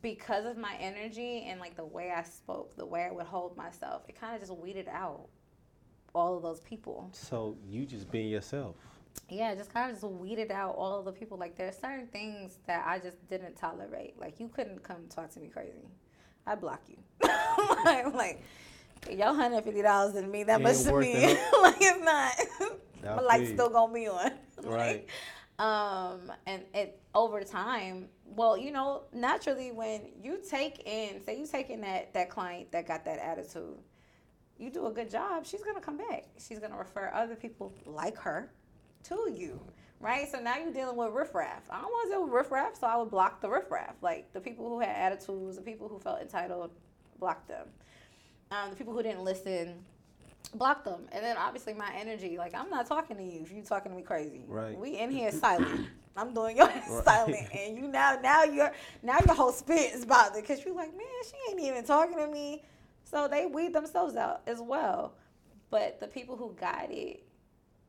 because of my energy and like the way I spoke, the way I would hold myself, it kind of just weeded out all of those people. So you just being yourself. Yeah, just kind of just weeded out all the people. Like there's certain things that I just didn't tolerate. Like you couldn't come talk to me crazy. I'd block you. like, like your hundred fifty dollars didn't mean that much to me. like it's not. My light's still gonna be on. Right. Like, um, and it over time. Well, you know, naturally when you take in, say you take in that that client that got that attitude, you do a good job, she's gonna come back. She's gonna refer other people like her to you. Right? So now you're dealing with riffraff. I don't want to deal with riffraff, so I would block the riffraff. Like the people who had attitudes, the people who felt entitled, block them. Um, the people who didn't listen, block them. And then obviously my energy, like I'm not talking to you if you talking to me crazy. Right. We in here silent. I'm doing your Right. silent, and you now now you're now your whole spit is bothered because you're like, man, she ain't even talking to me. So they weed themselves out as well. But the people who got it,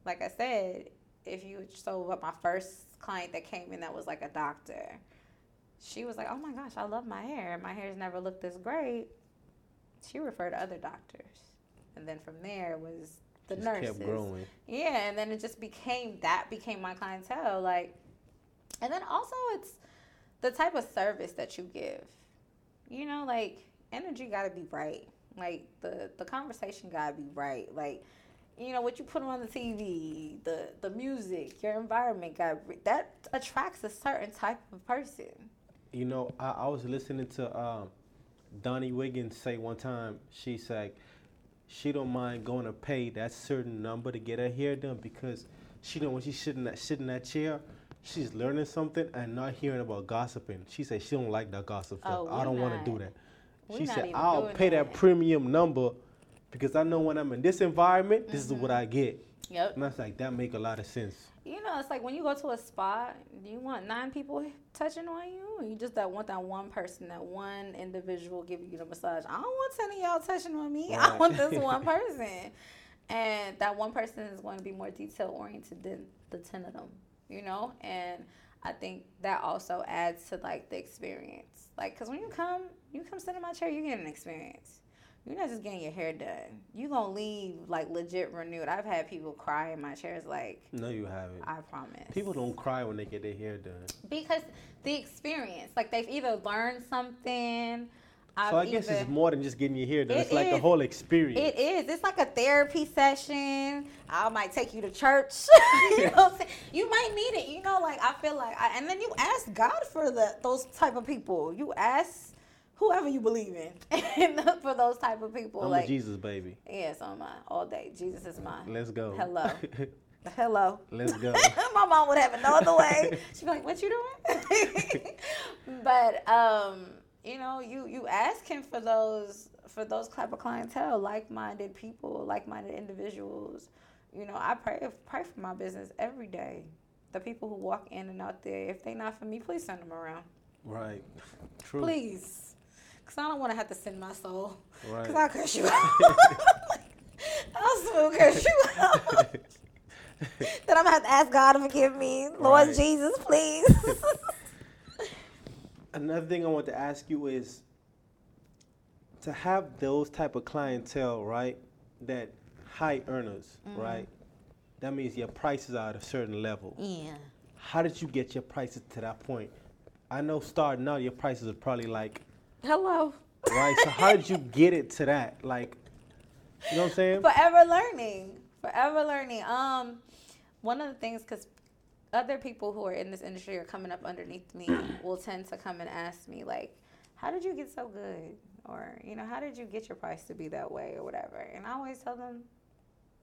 like I said, if you so what my first client that came in that was like a doctor, she was like, oh my gosh, I love my hair. My hair's never looked this great. She referred to other doctors, and then from there was the Just nurses. kept growing. Yeah, and then it just became that became my clientele. Like, and then also it's the type of service that you give. You know, like energy got to be right. Like the the conversation got to be right. Like, you know what you put on the TV, the the music, your environment got that attracts a certain type of person. You know, I, I was listening to um, Donnie Wiggins say one time. She said she don't mind going to pay that certain number to get her hair done because she know when she's sitting that sit in that chair, she's learning something and not hearing about gossiping. She said she don't like that gossip stuff. Oh, I don't want to do that. We She said I'll pay that that. premium number because I know when I'm in this environment, this is what I mm-hmm. get. Yep. And I was like, that make a lot of sense. You know, it's like when you go to a spa, do you want nine people touching on you? Or you just that want that one person, that one individual giving you the massage. I don't want ten of y'all touching on me. I want this one person. And that one person is going to be more detail oriented than the ten of them, you know? And I think that also adds to like the experience. Like, cause when you come, you come sit in my chair, you get an experience. You're not just getting your hair done. You gonna leave like legit renewed. I've had people cry in my chairs like No, you haven't. I promise. People don't cry when they get their hair done. because the experience, like they've either learned something. I've So I guess it's more than just getting your hair done. It It's like the whole experience. It is. It's like a therapy session. I might take you to church. you know what I'm saying? You might need it. You know, like I feel like, I, and then you ask God for the those type of people. You ask whoever you believe in for those type of people. I'm like, a Jesus baby. yes, on my all day. Jesus is mine. Let's go. Hello. Hello. Let's go. my mom would have it no other way. She'd be like, "What you doing?" but um, you know, you you ask him for those for those type of clientele, like-minded people, like-minded individuals. You know, I pray pray for my business every day. The people who walk in and out there, if they not for me, please send them around, right. True. please, because I don't want to have to send my soul, because Right. I'll curse you out. I'll still curse you out. then I'm gonna have to ask God to forgive me. Lord Right. Jesus, please. Another thing I want to ask you is to have those type of clientele, right? That high earners, Mm-hmm. right? That means your prices are at a certain level. yeah. How did you get your prices to that point? I know starting out your prices are probably like Hello. right. So how did you get it to that? Like, you know what I'm saying? Forever learning. Forever learning. Um, one of the things, because other people who are in this industry are coming up underneath me will tend to come and ask me like, "How did you get so good?" Or you know, "How did you get your price to be that way?" Or whatever. And I always tell them,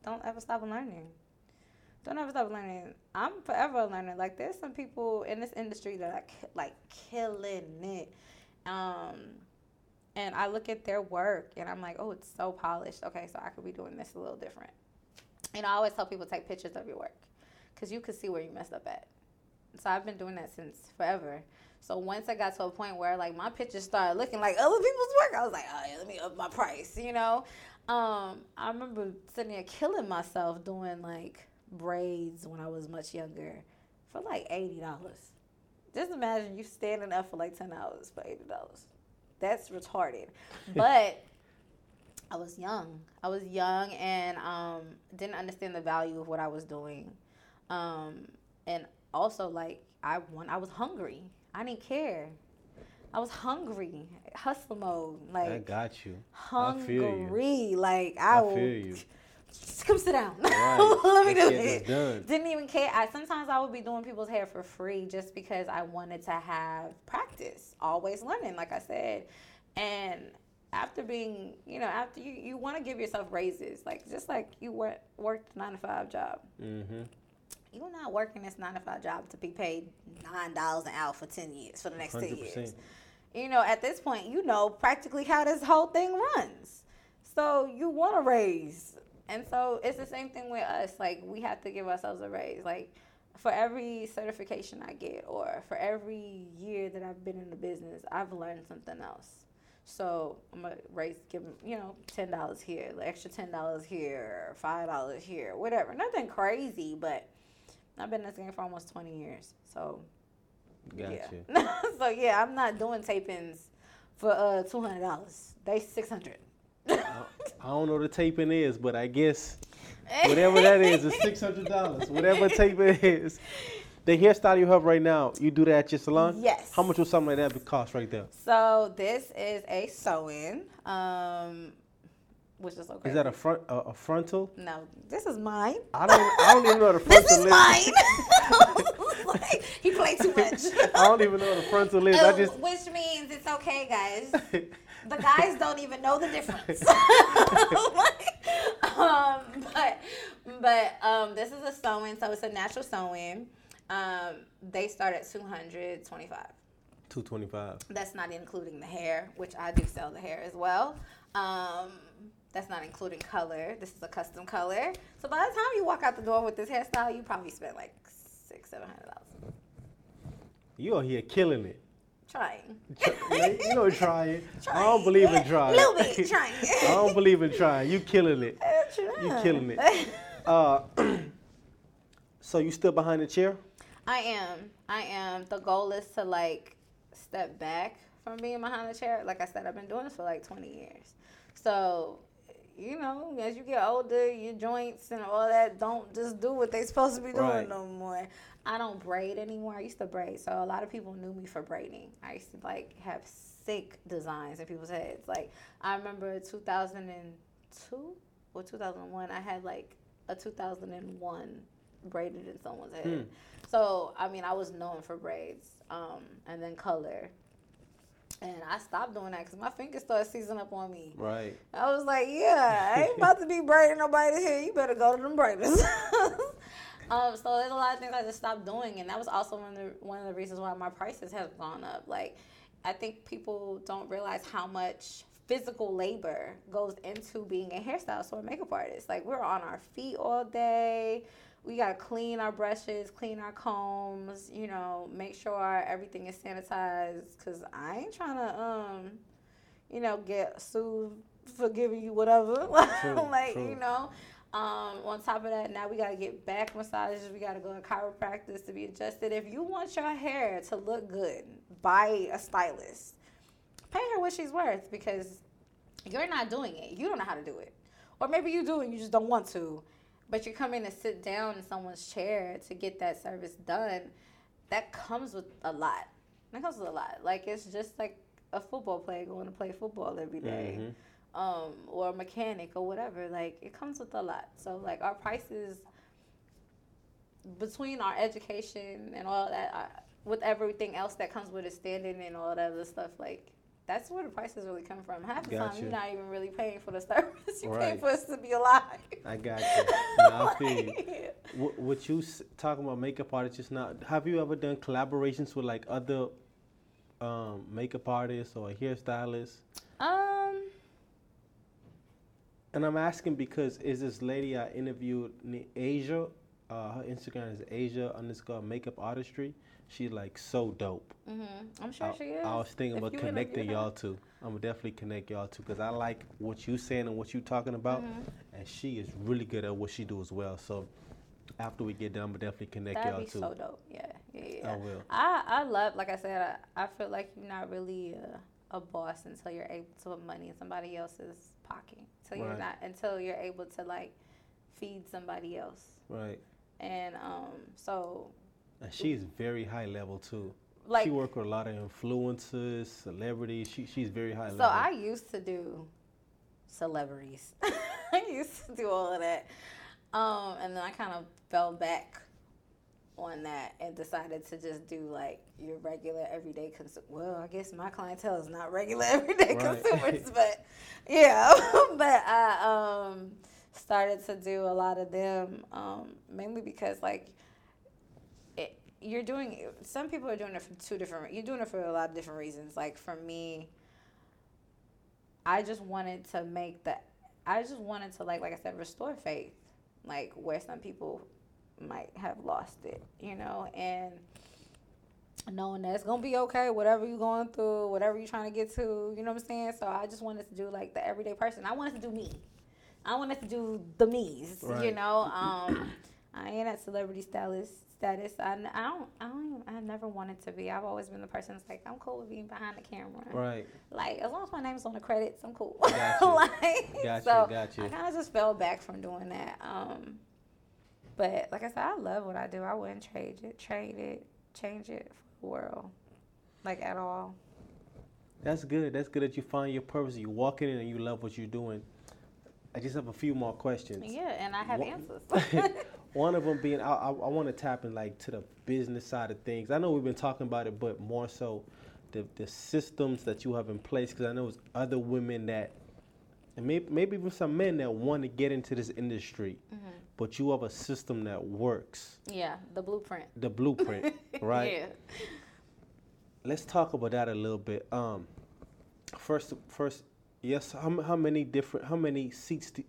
"Don't ever stop learning." Don't ever stop learning. I'm forever learning. Like there's some people in this industry that are like killing it. Um, and I look at their work and I'm like, oh, it's so polished. Okay, so I could be doing this a little different. And I always tell people take pictures of your work because you can see where you messed up at. So I've been doing that since forever. So once I got to a point where like my pictures started looking like other people's work, I was like, oh yeah, let me up my price, you know. Um, I remember sitting there killing myself doing like braids when I was much younger for like eighty dollars. Just imagine you standing up for like ten hours for eighty dollars. That's retarded. But I was young. I was young and um, didn't understand the value of what I was doing. Um, and also like I want I was hungry. I didn't care. I was hungry. Hustle mode. Like I got you. I feel you. hungry. Like I, I will feel you. Just come sit down. Right. Let me Let's do it. Didn't even care. I sometimes I would be doing people's hair for free just because I wanted to have practice. Always learning, like I said. And after being, you know, after you, you want to give yourself raises, like just like you work, worked nine to five job. Mm-hmm. You're not working this nine to five job to be paid nine dollars an hour for ten years for the next ten 100%. years. You know, at this point, you know practically how this whole thing runs. So you want a raise, and so it's the same thing with us. Like we have to give ourselves a raise. Like for every certification I get, or for every year that I've been in the business, I've learned something else. So I'm gonna raise, give you know, ten dollars here, the extra ten dollars here, five dollars here, whatever. Nothing crazy, but I've been in this game for almost twenty years. So Got yeah. so yeah, I'm not doing tape-ins for uh two hundred dollars. They six hundred. I don't know what the tape-in is, but I guess whatever that is, it's six hundred dollars. Whatever tape-in is. The hairstyle you have right now, you do that at your salon? Yes. How much would something like that cost right there? So this is a sew-in, um, which is okay. Is that a front a, a frontal? no? This is mine. I don't I don't even know what a This frontal is This is mine. Like, he played too much. I don't even know the frontal is. I Oh, just which means it's okay, guys. The guys don't even know the difference. um, but but um, this is a sew-in, so it's a natural sew-in. Um, they start at two hundred twenty-five. two twenty five. That's not including the hair, which I do sell the hair as well. Um, that's not including color. This is a custom color. So by the time you walk out the door with this hairstyle, you probably spent like six, seven hundred dollars You are here killing it. Trying. you know trying. I don't believe in trying. Little bit trying. I don't believe in trying. You killing it. You killing it. Uh, so you still behind the chair? I am. I am. The goal is to like step back from being behind the chair. Like I said, I've been doing this for like 20 years. So, you know, as you get older, your joints and all that don't just do what they supposed to be doing Right. no more. I don't braid anymore. I used to braid. So a lot of people knew me for braiding. I used to like have sick designs in people's heads. Like I remember 2002 or 2001, I had like a 2001 braided in someone's head. Hmm. So I mean, I was known for braids, um, and then color. And I stopped doing that because my fingers started seizing up on me. Right. I was like, yeah, I ain't about to be braiding nobody's hair. You better go to them braiders. um, so there's a lot of things I just stopped doing, and that was also one of the one of the reasons why my prices have gone up. Like, I think people don't realize how much physical labor goes into being a hairstylist or a makeup artist. Like, we're on our feet all day. We gotta clean our brushes, clean our combs. You know, make sure our, everything is sanitized. Cause I ain't trying to um you know, get sued for giving you whatever. True, like, true. you know. Um, on top of that, now we gotta get back massages. We gotta go to chiropractors to be adjusted. If you want your hair to look good, buy a stylist. Pay her what she's worth because you're not doing it. You don't know how to do it. Or maybe you do and you just don't want to. But you're coming to sit down in someone's chair to get that service done. That comes with a lot. That comes with a lot. Like it's just like a football player going to play football every day, Mhm. Um, or a mechanic or whatever. Like it comes with a lot. So like our prices between our education and all that, uh, with everything else that comes with it, standing and all that other stuff, like that's where the prices really come from. Half the time, you're not even really paying for the service. You're paying for us to be alive. I got you. I feel you. What, what you s- talking about makeup artists just now? Have you ever done collaborations with like other um, makeup artists or hairstylists? Um, And I'm asking because is this lady I interviewed, Asia? Uh, her Instagram is Asia underscore makeup artistry. She's like so dope. hmm I'm sure I, she is. I was thinking If about connecting y'all two. I'm gonna definitely connect y'all two because I like what you saying and what you talking about, Mhm. and she is really good at what she do as well. So after we get done, I'm gonna definitely connect That'd y'all be two. so dope. Yeah, yeah, yeah. I will. I, I love, like I said, I, I feel like you're not really a, a boss until you're able to put money in somebody else's pocket. Until you're Right. not, until you're able to like feed somebody else. Right. And um, so And she's very high level too. like, she work with a lot of influencers, celebrities. She she's very high so level. So I used to do celebrities. I used to do all of that. Um, and then I kind of fell back on that and decided to just do like your regular everyday consumer. Well, I guess my clientele is not regular everyday Right. consumers, but yeah, but I um started to do a lot of them um, mainly because like it, you're doing some people are doing it for two different you're doing it for a lot of different reasons like for me i just wanted to make the i just wanted to like like i said restore faith like where some people might have lost it you know and knowing that it's gonna be okay whatever you're going through whatever you're trying to get to you know what i'm saying? So i just wanted to do like the everyday person. I wanted to do me. I wanted to do the me's you know? Um i ain't at celebrity stylist status. I, I don't i don't even, i never wanted to be. I've always been the person that's like i'm cool with being behind the camera. Right. like as long as my name's on the credits i'm cool. Gotcha. like Gotcha, so gotcha. i kind of just fell back from doing that. Um but like i said i love what i do i wouldn't trade it trade it change it for the world like at all That's good. That's good that you find your purpose. You walk in and you love what you're doing. I just have a few more questions. yeah and i have Wha- answers One of them being, I, I, I want to tap in like to the business side of things. I know we've been talking about it, but more so the the systems that you have in place. Because I know there's other women that, and maybe maybe even some men that want to get into this industry, Mm-hmm. but you have a system that works, yeah the blueprint the blueprint, right? yeah Let's talk about that a little bit. Um, first, first, yes. How, how many different, how many seats, do,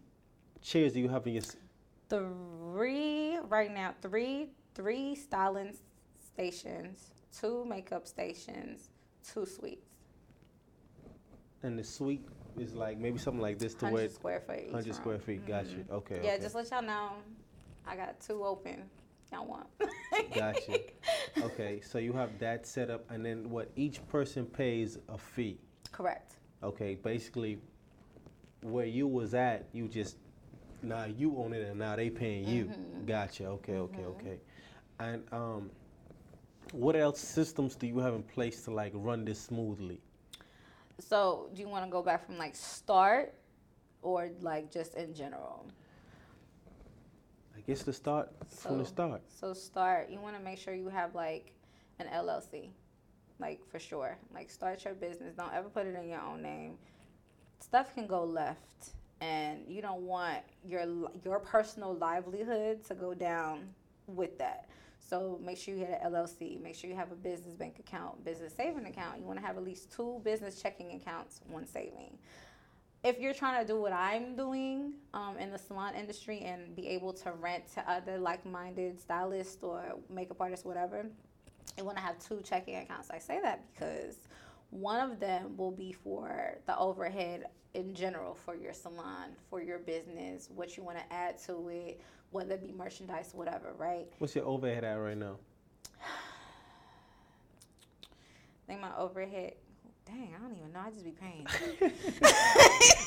chairs do you have in your? three right now three three styling stations two makeup stations two suites And the suite is like maybe something like this to 100 where square foot each 100 room. square feet. Got you. Okay. yeah okay. just let y'all know i got two open y'all want Got you. Okay, so you have that set up, and then what? Each person pays a fee. correct Okay, basically, where you was at, you just now you own it, and now they paying you. Mm-hmm. Gotcha. Okay. Okay. Okay. And um, what else systems do you have in place to like run this smoothly? So do you want to go back from like start or like just in general I guess to start from the start. So start. You want to make sure you have like an LLC, like for sure. Like start your business. Don't ever put it in your own name. Stuff can go left, and you don't want your your personal livelihood to go down with that. So make sure you get an LLC. Make sure you have a business bank account, business saving account. You want to have at least two business checking accounts, one saving if you're trying to do what I'm doing um, in the salon industry and be able to rent to other like-minded stylists or makeup artists, whatever, you want to have two checking accounts. I say that because one of them will be for the overhead in general for your salon, for your business, what you want to add to it, whether it be merchandise, whatever, right? What's your overhead at right now? I think my overhead. Dang, I don't even know. I just be paying.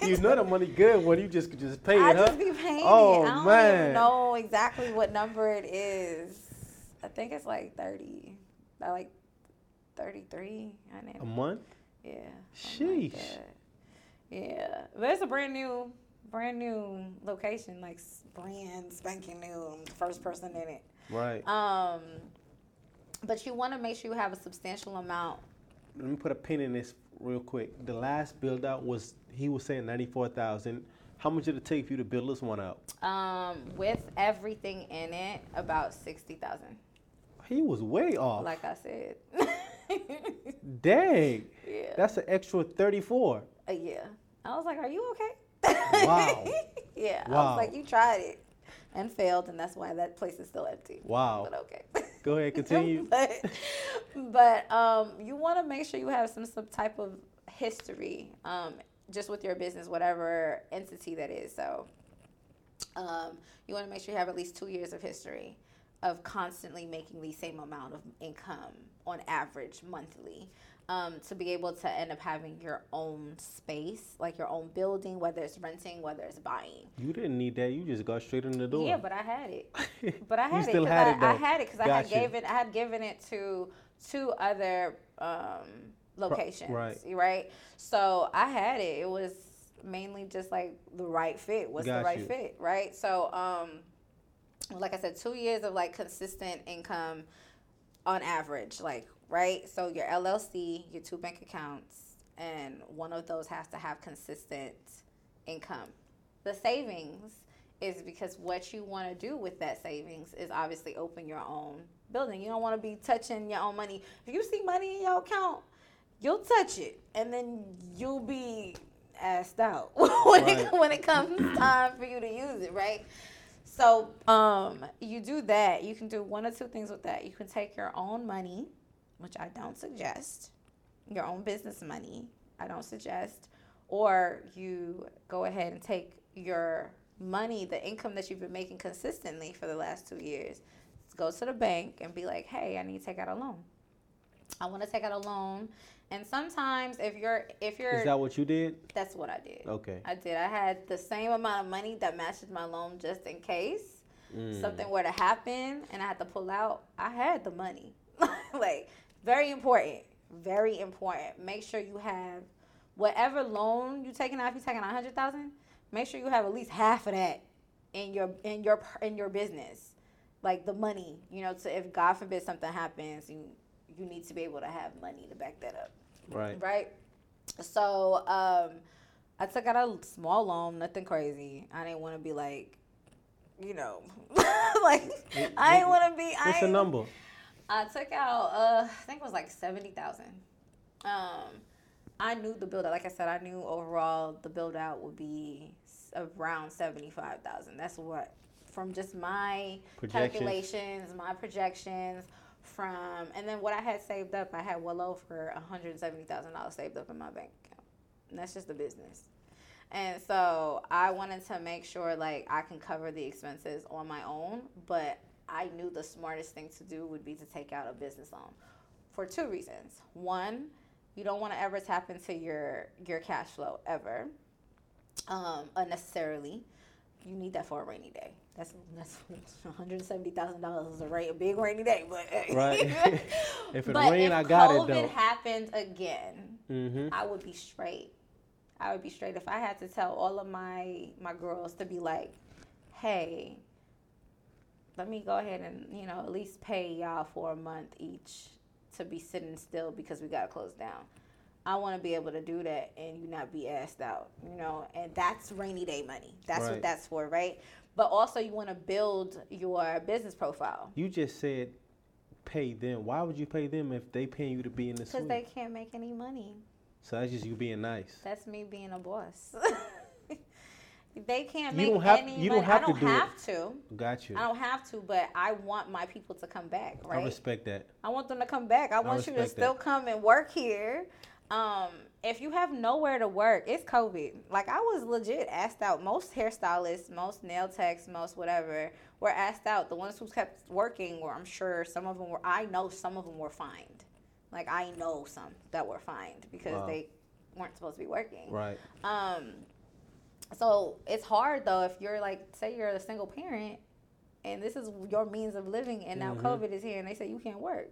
you know the money good when you just just pay I it, huh? just be paying Oh, it. I don't man. even know exactly what number it is. I think it's like thirty. I like thirty three. I A know. A month? Yeah. something like Sheesh. yeah, but it's a brand new, brand new location. Like brand spanking new. First person in it. Right. Um, but you want to make sure you have a substantial amount. Let me put a pin in this real quick. The last build out was he was saying ninety four thousand. How much did it take for you to build this one out? Um, with everything in it, about sixty thousand. He was way off. Like I said. Dang. yeah. That's an extra thirty four. Uh, yeah. I was like, "Are you okay?" Wow. yeah. I Wow. was like, "You tried it and failed, and that's why that place is still empty." Wow. But okay. Go ahead, continue. but but um, you want to make sure you have some some type of history, um, just with your business, whatever entity that is. So um, you want to make sure you have at least two years of history of constantly making the same amount of income on average monthly um, to be able to end up having your own space, like your own building, whether it's renting, whether it's buying. You didn't need that. You just got straight in the door. Yeah, but I had it. But I had it still had I, it, though. I had it because I had Gotcha. gave it. I had given it to two other um, locations. right. Right. So I had it. It was mainly just like the right fit was Got the right fit. Right. So um, like I said, two years of like consistent income on average, like right. So your LLC, your two bank accounts, and one of those has to have consistent income. The savings is because what you want to do with that savings is obviously open your own building. You don't want to be touching your own money. If you see money in your account, you'll touch it, and then you'll be asked out when Right. it when it comes time for you to use it, right? So, um, you do that. You can do one or two things with that. You can take your own money, which I don't suggest, your own business money, I don't suggest, or you go ahead and take your money, the income that you've been making consistently for the last two years, go to the bank and be like, hey, I need to take out a loan. I want to take out a loan. And sometimes if you're if you're Is that what you did? that's what I did. Okay. I did. I had the same amount of money that matches my loan just in case Mm. something were to happen and I had to pull out. I had the money. like very important. Very important. Make sure you have whatever loan you're taking out. If you're taking a hundred thousand, make sure you have at least half of that in your in your in your business. Like the money, you know, to if God forbid something happens, you you need to be able to have money to back that up Right. right? So um, I took out a small loan, nothing crazy. I didn't want to be like, you know, like I didn't want to be. I What's the number? I took out, uh, I think it was like seventy thousand. Um, I knew the build out. Like I said, I knew overall the build out would be around seventy five thousand. That's what from just my Projections. calculations, my projections from, and then what I had saved up. I had well over one hundred seventy thousand dollars saved up in my bank account. And that's just the business. And so I wanted to make sure like I can cover the expenses on my own, but I knew the smartest thing to do would be to take out a business loan for two reasons. One, you don't want to ever tap into your your cash flow ever um, unnecessarily. You need that for a rainy day. That's that's one hundred seventy thousand dollars is a, ra- a big rainy day, but Right. If it but rain, if I got it, COVID though. happened again, Mm-hmm. I would be straight. I would be straight if I had to tell all of my my girls to be like, "Hey, let me go ahead and you know at least pay y'all for a month each to be sitting still because we gotta close down." I want to be able to do that and you not be asked out, you know, and that's rainy day money. That's Right. what that's for, right? But also you want to build your business profile You just said pay them. Why would you pay them if they paying you to be in the because they can't make any money. so that's just you being nice. That's me being a boss. they can't You make don't have- any you don't have I to don't do it. have to. Got you. I don't have to, but I want my people to come back, Right. I respect that. I want them to come back. I want you to respect still that. come and work here. Um, if you have nowhere to work, it's COVID. Like I was legit asked out. Most hairstylists, most nail techs, most whatever were asked out. The ones who kept working were, I'm sure, some of them were. I know some of them were fined. Like I know some that were fined because Wow. they weren't supposed to be working. Right. Um, so it's hard though if you're like, say you're a single parent, and this is your means of living, and now Mhm. COVID is here, and they say you can't work.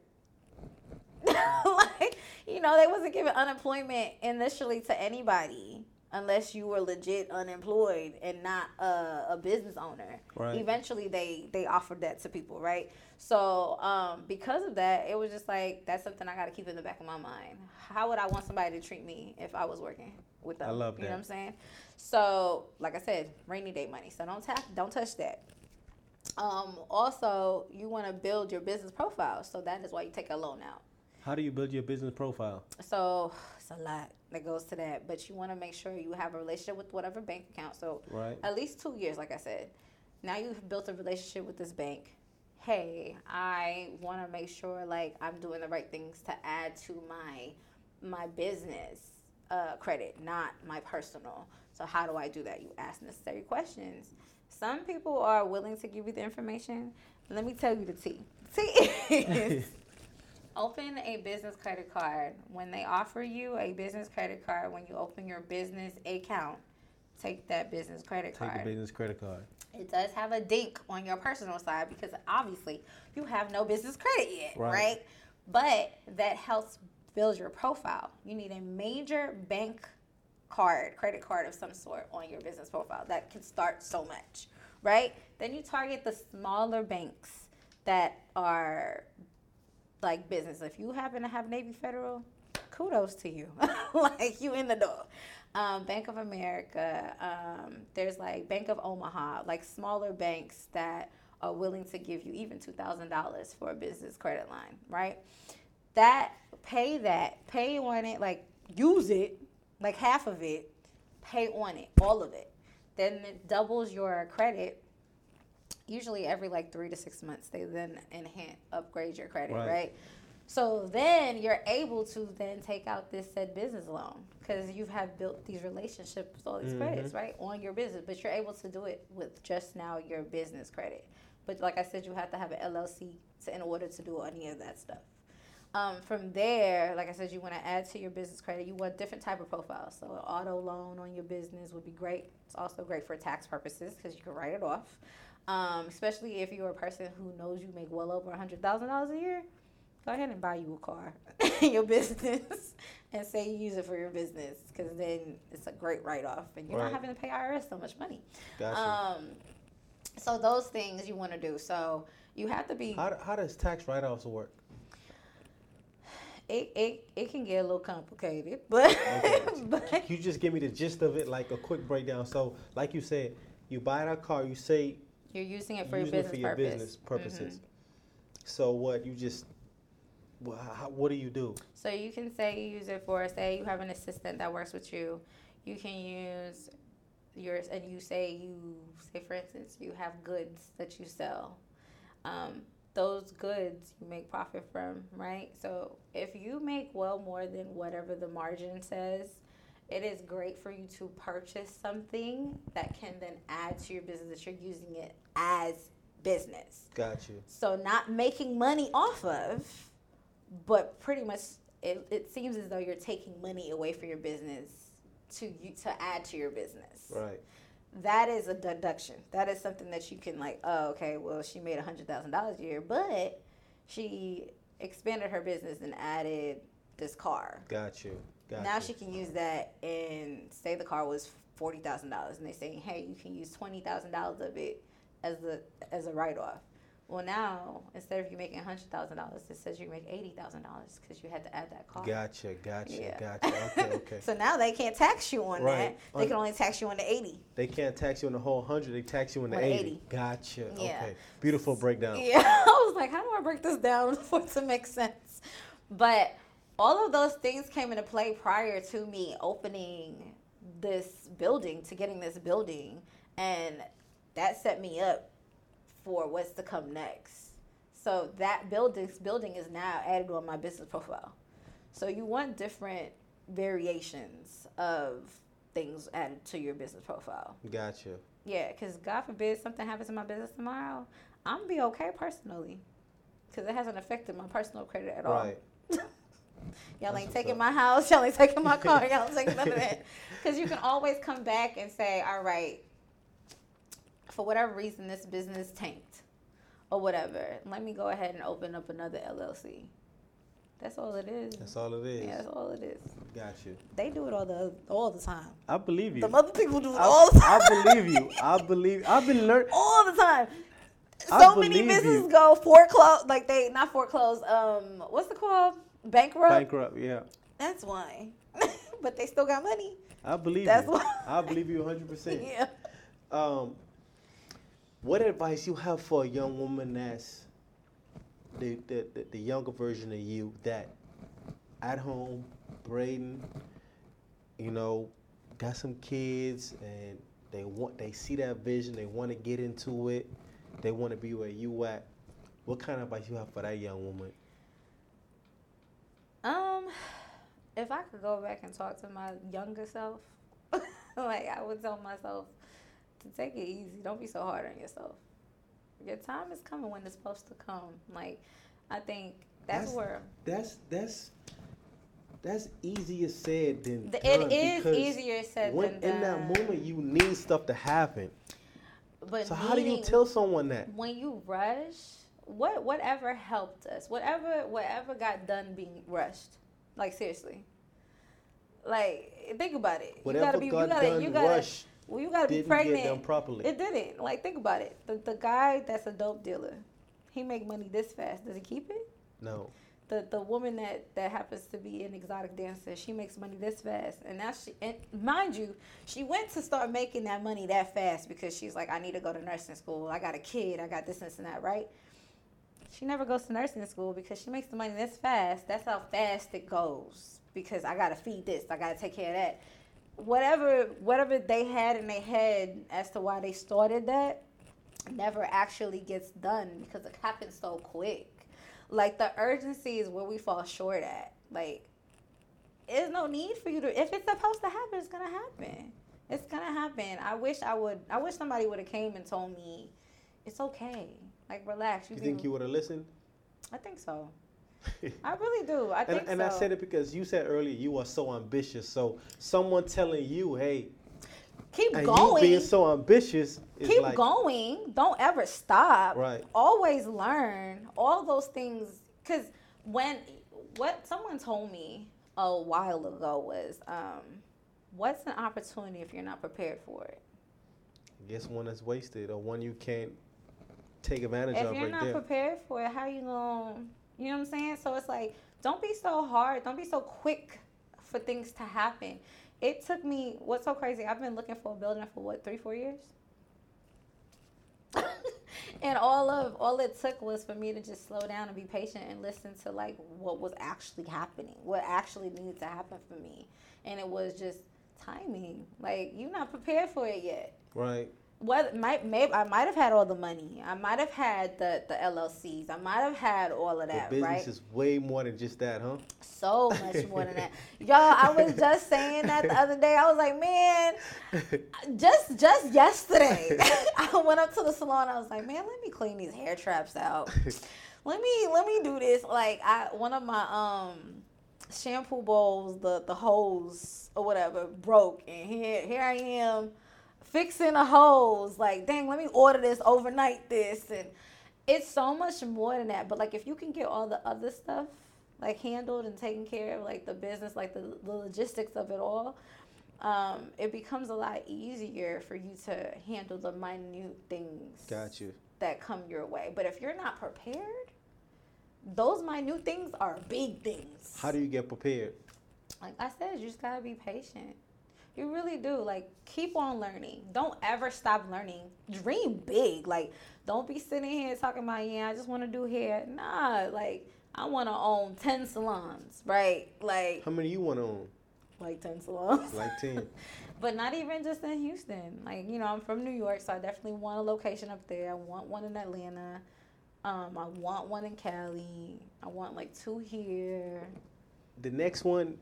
like, you know, they wasn't giving unemployment initially to anybody unless you were legit unemployed and not a, a business owner. Right. Eventually, they they offered that to people, right? So um, because of that, it was just like that's something I got to keep in the back of my mind. How would I want somebody to treat me if I was working with them? I love that. You know what I'm saying? So, like I said, rainy day money. So don't tap, don't touch that. Um, also, you want to build your business profile, so that is why you take a loan out. How do you build your business profile? So it's a lot that goes to that, but you want to make sure you have a relationship with whatever bank account. So Right. at least two years, like I said. Now you've built a relationship with this bank. Hey, I want to make sure like I'm doing the right things to add to my my business uh, credit, not my personal. So how do I do that? You ask necessary questions. Some people are willing to give you the information. Let me tell you the T. T is open a business credit card. When they offer you a business credit card, when you open your business account, take that business credit Take card. a business credit card. It does have a dink on your personal side because obviously you have no business credit yet, Right. right? But that helps build your profile. You need a major bank card, credit card of some sort on your business profile. That can start so much, right? Then you target the smaller banks that are like business. If you happen to have Navy Federal, kudos to you. like you in the door. Um, Bank of America. Um, there's like Bank of Omaha, like smaller banks that are willing to give you even two thousand dollars for a business credit line, right? That pay that, pay on it, like use it, like half of it, pay on it, all of it. Then it doubles your credit. Usually every like three to six months, they then enhance upgrade your credit, Right. right? So then you're able to then take out this said business loan because you have built these relationships with all these Mhm. credits, right, on your business. But you're able to do it with just now your business credit. But like I said, you have to have an LLC to, in order to do any of that stuff. Um, from there, like I said, you want to add to your business credit. You want different type of profiles. So an auto loan on your business would be great. It's also great for tax purposes because you can write it off. Um, especially if you're a person who knows you make well over a hundred thousand dollars a year, go ahead and buy you a car in your business and say you use it for your business because then it's a great write off and you're Right. not having to pay IRS so much money. Gotcha. Um, so those things you want to do. So you have to be. how, how does tax write-offs work? it, it, it can get a little complicated, but, Okay. but Can you just give me the gist of it, like a quick breakdown? So, like you said, you buy that car, you say you're using it for your using it business for your purpose. business purposes. Mhm. So what? You just wha- how, what do you do? So you can say you use it for say you have an assistant that works with you. You can use yours and you say you say for instance you have goods that you sell. Um, those goods you make profit from, right? So if you make well more than whatever the margin says, it is great for you to purchase something that can then add to your business that you're using it as business. Got you. So not making money off of, but pretty much it, it seems as though you're taking money away from your business to you to add to your business. Right. That is a deduction. That is something that you can like, oh, okay, well she made a hundred thousand dollars a year, but she expanded her business and added this car. Got you. Got now she can use that and say the car was forty thousand dollars, and they're saying, hey, you can use twenty thousand dollars of it as a as a write off. Well, now instead of you making hundred thousand dollars, it says you make eighty thousand dollars because you had to add that car. Gotcha. Gotcha. Yeah. Gotcha. Okay. Okay. so now they can't tax you on Right. that. They On- can only tax you on the eighty. they can't tax you on the whole hundred. They tax you on the On the 80. 80. Gotcha. Yeah. Okay. Beautiful breakdown. Yeah, I was like, how do I break this down for it to make sense? But all of those things came into play prior to me opening this building, to getting this building, and that set me up for what's to come next. So that building building is now added on my business profile. So you want different variations of things added to your business profile. Gotcha. Yeah, because God forbid something happens in my business tomorrow, I'm gonna be okay personally, because it hasn't affected my personal credit at all. Y'all ain't taking my house, y'all ain't taking my car, y'all ain't taking none of that. Because you can always come back and say, all right, for whatever reason this business tanked, or whatever. Let me go ahead and open up another LLC. That's all it is. That's all it is. Yeah, that's all it is. Got you. They do it all the all the time. I believe you. The other people do it I, all the time. I believe you. I believe. I've been learning. all the time. So many businesses you. go foreclosed, like they not foreclosed. Um, what's the called? Bankrupt. Bankrupt. Yeah. That's why. but they still got money. I believe That's you. why. I believe you 100. percent Yeah. Um, what advice you have for a young woman that's the, the, the, the younger version of you that at home, braiding, you know, got some kids and they want they see that vision, they want to get into it, they want to be where you at. What kind of advice you have for that young woman? Um, if I could go back and talk to my younger self, like I would tell myself to take it easy. Don't be so hard on yourself. Your time is coming when it's supposed to come. Like I think that's, That's- where That's that's that's easier said than the, done it is easier said when than in that moment you need stuff to happen. But So how do you tell someone that? when you rush, what whatever helped us, whatever whatever got done being rushed, like seriously, like think about it. Whatever you gotta be, got you gotta, done you gotta, rushed. Well, you gotta be pregnant. get done properly. It didn't. Like, think about it. The the guy that's a dope dealer, he make money this fast. Does he keep it? no. The the woman that that happens to be an exotic dancer, she makes money this fast, and now she and mind you, she went to start making that money that fast because she's like, I need to go to nursing school. I got a kid. I got this this and that, right? She never goes to nursing school because she makes the money this fast. That's how fast it goes. Because I gotta feed this. I gotta take care of that. Whatever whatever they had in their head as to why they started that never actually gets done because it happens so quick. Like the urgency is where we fall short at. Like there's no need for you to if it's supposed to happen, it's gonna happen. It's gonna happen. I wish I would I wish somebody would have came and told me it's okay. Like relax. You, You think you would have listened? I think so. I really do. I and think and so. I said it because you said earlier you are so ambitious. So someone telling you, hey, keep and going. you being so ambitious is keep like going. Don't ever stop. Right. Always learn. All those things. Because when what someone told me a while ago was, um, what's an opportunity if you're not prepared for it? I guess one that's wasted or one you can't take advantage If of If you're right not there. prepared for it, how you gonna? You know what I'm saying? So it's like, don't be so hard. Don't be so quick for things to happen. It took me. What's so crazy? I've been looking for a building for what three, four years. and all of all it took was for me to just slow down and be patient and listen to like what was actually happening, what actually needed to happen for me, and it was just timing. Like you're not prepared for it yet right. What might maybe I might have had all the money. I might have had the the LLCs. I might have had all of But that, business right? is way more than just that, huh? So much more than that. Y'all, I was just saying that the other day. I was like, man, just just yesterday, I went up to the salon. I was like, man, let me clean these hair traps out. Let me let me do this. Like I one of my um shampoo bowls, the the hose or whatever broke, and here here I am fixing a hose. Like, dang, let me order this overnight. This and it's so much more than that. But like, if you can get all the other stuff like handled and taken care of, like the business, like the, the logistics of it all, um, it becomes a lot easier for you to handle the minute things Got you. that come your way. But if you're not prepared, those minute things are big things. How do you get prepared? like I said, you just gotta be patient. You really do. Like, keep on learning. Don't ever stop learning. Dream big. Like, don't be sitting here talking about, yeah, I just want to do hair. Nah, like, I want to own 10 salons, right? Like, How many you want to own? like 10 salons. Like 10. but not even just in Houston. Like, you know, I'm from New York, so I definitely want a location up there. I want one in Atlanta. Um, I want one in Cali. I want like two here. The next one,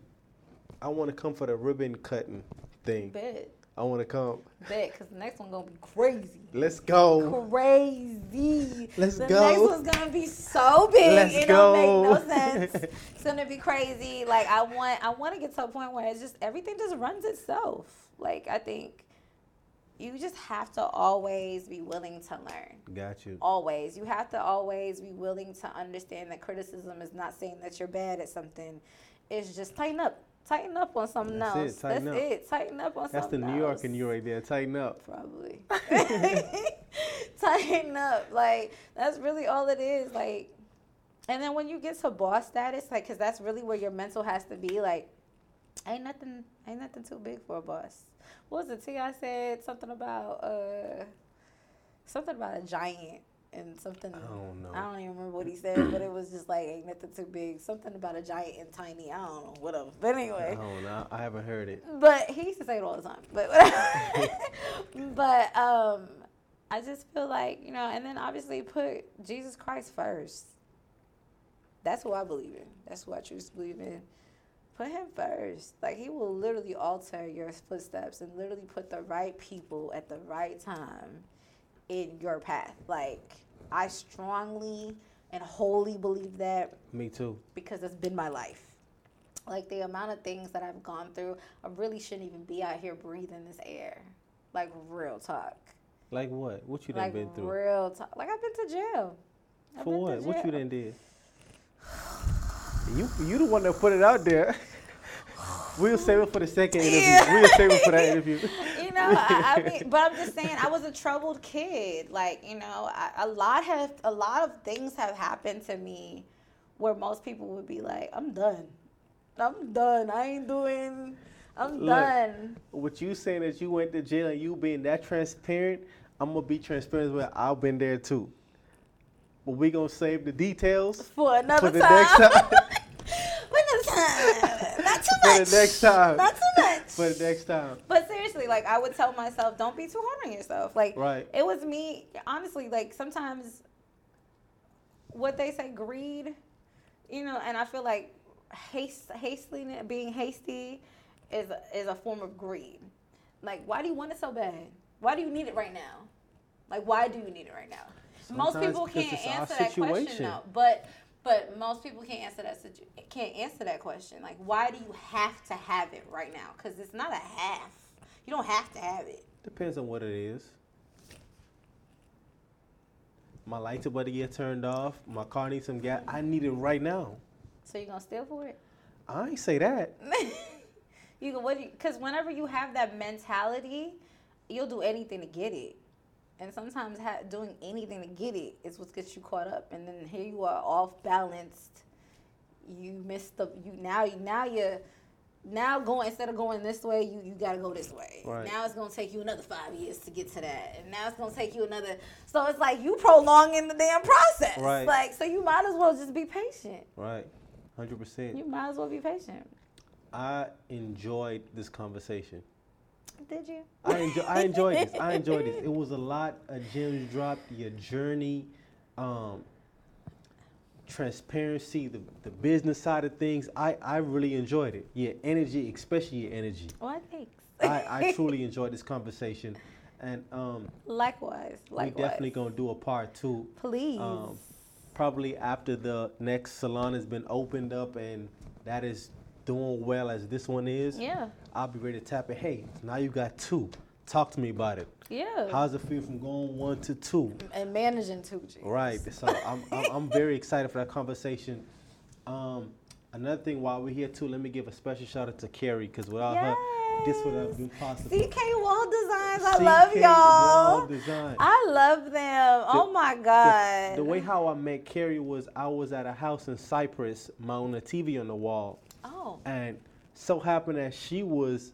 I want to come for the ribbon cutting thing. Bet. I want to come. Bet, because the next one going to be crazy. Let's go. crazy. Let's the go. next one's gonna be so big. Let's it go. don't make no sense. It's gonna be crazy. Like I want, I want to get to a point where it's just everything just runs itself. Like I think you just have to always be willing to learn. Got you. Always, you have to always be willing to understand that criticism is not saying that you're bad at something. It's just tighten up. Tighten up on something That's it, else. tighten That's up. it. Tighten up on something else. That's the something New York else in you right there. Tighten up. probably tighten up like that's really all it is like and then when you get to boss status like because that's really where your mental has to be like ain't nothing ain't nothing too big for a boss what was it T I said something about uh something about a giant and something I don't know. I don't even remember what he said but it was just like ain't nothing too big something about a giant and tiny I don't know whatever but anyway I don't know. I haven't heard it. but he used to say it all the time. But but um, I just feel like you know, and then obviously put Jesus Christ first. That's who I believe in. That's who I choose to believe in. Put him first. Like he will literally alter your footsteps and literally put the right people at the right time in your path. Like I strongly and wholly believe that Me too. because it's been my life. Like the amount of things that I've gone through, I really shouldn't even be out here breathing this air. Like real talk. Like what? What you done like been through? real talk. Like I've been to jail. I've For been to what? What you done did? You you the one that put it out there. We'll save it for the second interview. We'll save it for that interview. You know, know, I, I mean, but I'm just saying, I was a troubled kid. Like, you know, I, a lot have a lot of things have happened to me where most people would be like, "I'm done, I'm done. I ain't doing. I'm Look. done." What you saying that you went to jail and you being that transparent, I'm gonna be transparent as well. I've been there too. But we gonna save the details For another for the time. next time. For another time. Not too For much. the next time. Not too much. for the next time. But seriously, like I would tell myself, don't be too hard on yourself. Like Right. it was me, honestly, like sometimes what they say, greed, you know, and I feel like haste hastily being hasty is is a form of greed. Like why do you want it so bad? Why do you need it right now? Like why do you need it right now? most people can't answer that question though. But but most people can't answer that situ- can't answer that question. Like why do you have to have it right now? Cuz it's not a half. You don't have to have it. Depends on what it is. My lights about to get turned off. My car needs some gas. I need it right now. So you going to steal for it? I ain't say that. you go what cuz whenever you have that mentality, you'll do anything to get it. And sometimes ha- doing anything to get it is what gets you caught up and then here you are off balanced. You missed the you now now you're now going instead of going this way, you, you gotta go this way. Right. Now it's gonna take you another five years to get to that, and now it's gonna take you another. So it's like you prolonging the damn process. Right. Like so, you might as well just be patient. Right. 100%. You might as well be patient. I enjoyed this conversation. Did you? I enjoy, I enjoyed this. I enjoyed this. It was a lot of gems dropped. Your journey, um, transparency, the, the business side of things. I, I really enjoyed it. Your energy, especially your energy. Well, thanks. I, I truly enjoyed this conversation, and um, Likewise. Likewise. we definitely gonna do a part two. Please. um, Probably after the next salon has been opened up and that is doing well as this one is. yeah. I'll be ready to tap it. Hey, now you got two. Talk to me about it. Yeah. How's it feel from going one to two? and managing two G. Right. So I'm, I'm, I'm very excited for that conversation. Um, another thing while we're here too, let me give a special shout out to Carrie because without her, this would have been possible. CK Wall Designs. I love y'all. Wall Design. I love them. oh my God. The, the way how I met Carrie was I was at a house in Cypress, mounting a TV on the wall, oh. and so happened that she was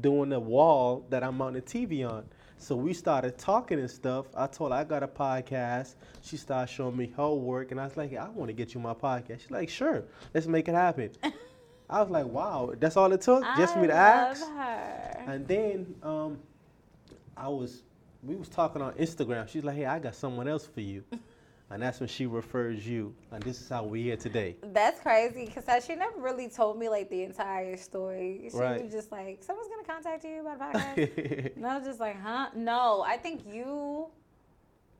doing the wall that I'm mounting the TV on. So we started talking and stuff. I told her I got a podcast. She started showing me her work, and I was like, I want to get you my podcast. She's like, sure, let's make it happen. I was like, wow, that's all it took just for me to I ask. her. And then um, I was, we was talking on Instagram. She's like, hey, I got someone else for you. and that's when she refers you. And this is how we're here today. That's crazy because she never really told me like the entire story. She Right. was just like, someone's gonna contact you about a podcast. and I was just like, huh? No, I think you,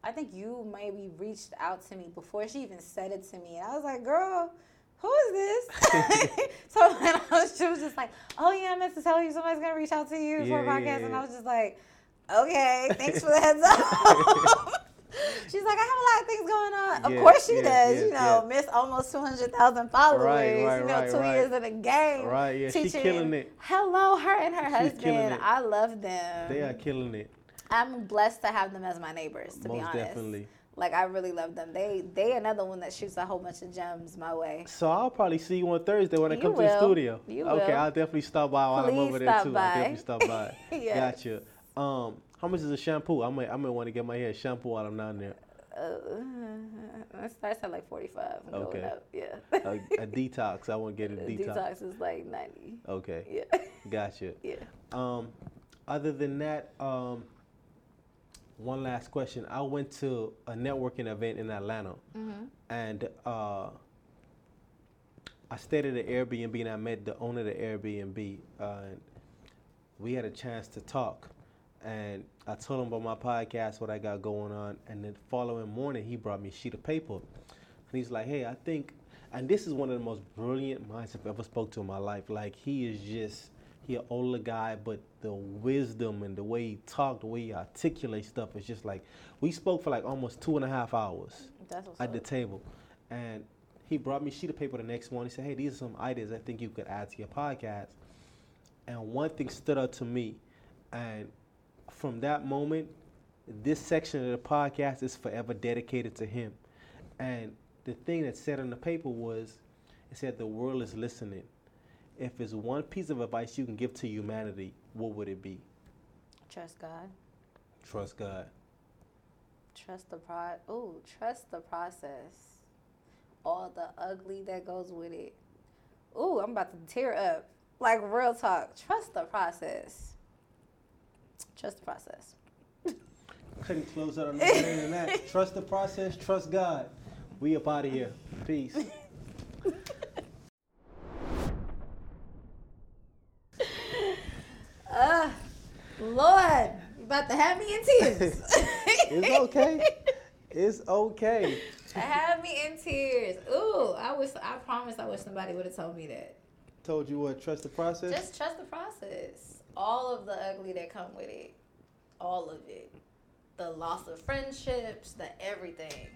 I think you maybe reached out to me before she even said it to me, and I was like, girl. Who is this? so I was, she was just like, "Oh yeah, I meant to tell you somebody's gonna reach out to you for Yeah, a yeah, podcast," and. I was just like, "Okay, thanks for the heads up." She's like, "I have a lot of things going on." Of course she yes, does. yes, you know, yes. miss almost two hundred thousand followers. Right, right, you know, right, two years in the game. Right, yeah, she teaching. killing it. Hello, her and her She's husband. I love them. they are killing it. I'm blessed to have them as my neighbors. To be Most honest, definitely. like I really love them. They they another one that shoots a whole bunch of gems my way. So I'll probably see you on Thursday when I You come to the studio. You okay, will. I'll definitely stop by while I'm Please over there stop too. by. I'll definitely stop by. Yeah. Gotcha. Um, how much is a shampoo? I might I might want to get my hair shampoo while I'm down there. Uh, it starts at like 45 and Okay. going up. Yeah. A, a detox. I want to get a detox. A detox is like 90. Okay. Yeah. Gotcha. Yeah. Um, other than that, um, one last question. I went to a networking event in Atlanta, Mm-hmm. and uh, I stayed at an Airbnb, and I met the owner of the Airbnb. Uh, and we had a chance to talk, and I told him about my podcast, what I got going on, and the following morning he brought me a sheet of paper, and he's like, "Hey, I think," and this is one of the most brilliant minds I've ever spoke to in my life. Like he is just he an older guy, but the wisdom and the way he talked, the way he articulates stuff is just like we spoke for like almost two and a half hours at the table, and he brought me a sheet of paper the next morning. He said, "Hey, these are some ideas I think you could add to your podcast." And one thing stood out to me, and from that moment, this section of the podcast is forever dedicated to him. And the thing that said on the paper was, it said the world is listening. If it's one piece of advice you can give to humanity, what would it be? Trust God. Trust God. Trust the pro. Ooh, trust the process. All the ugly that goes with it. Ooh, I'm about to tear up. Like real talk. Trust the process. Trust the process. Couldn't close out on better than that. Trust the process, trust God. We up out of here. Peace. Uh, Lord, you about to have me in tears. It's okay. It's okay. have me in tears. Ooh, I wish. I promise. I wish somebody would have told me that. Told you what, trust the process? Just trust the process. All of the ugly that come with it. All of it. The loss of friendships, the everything.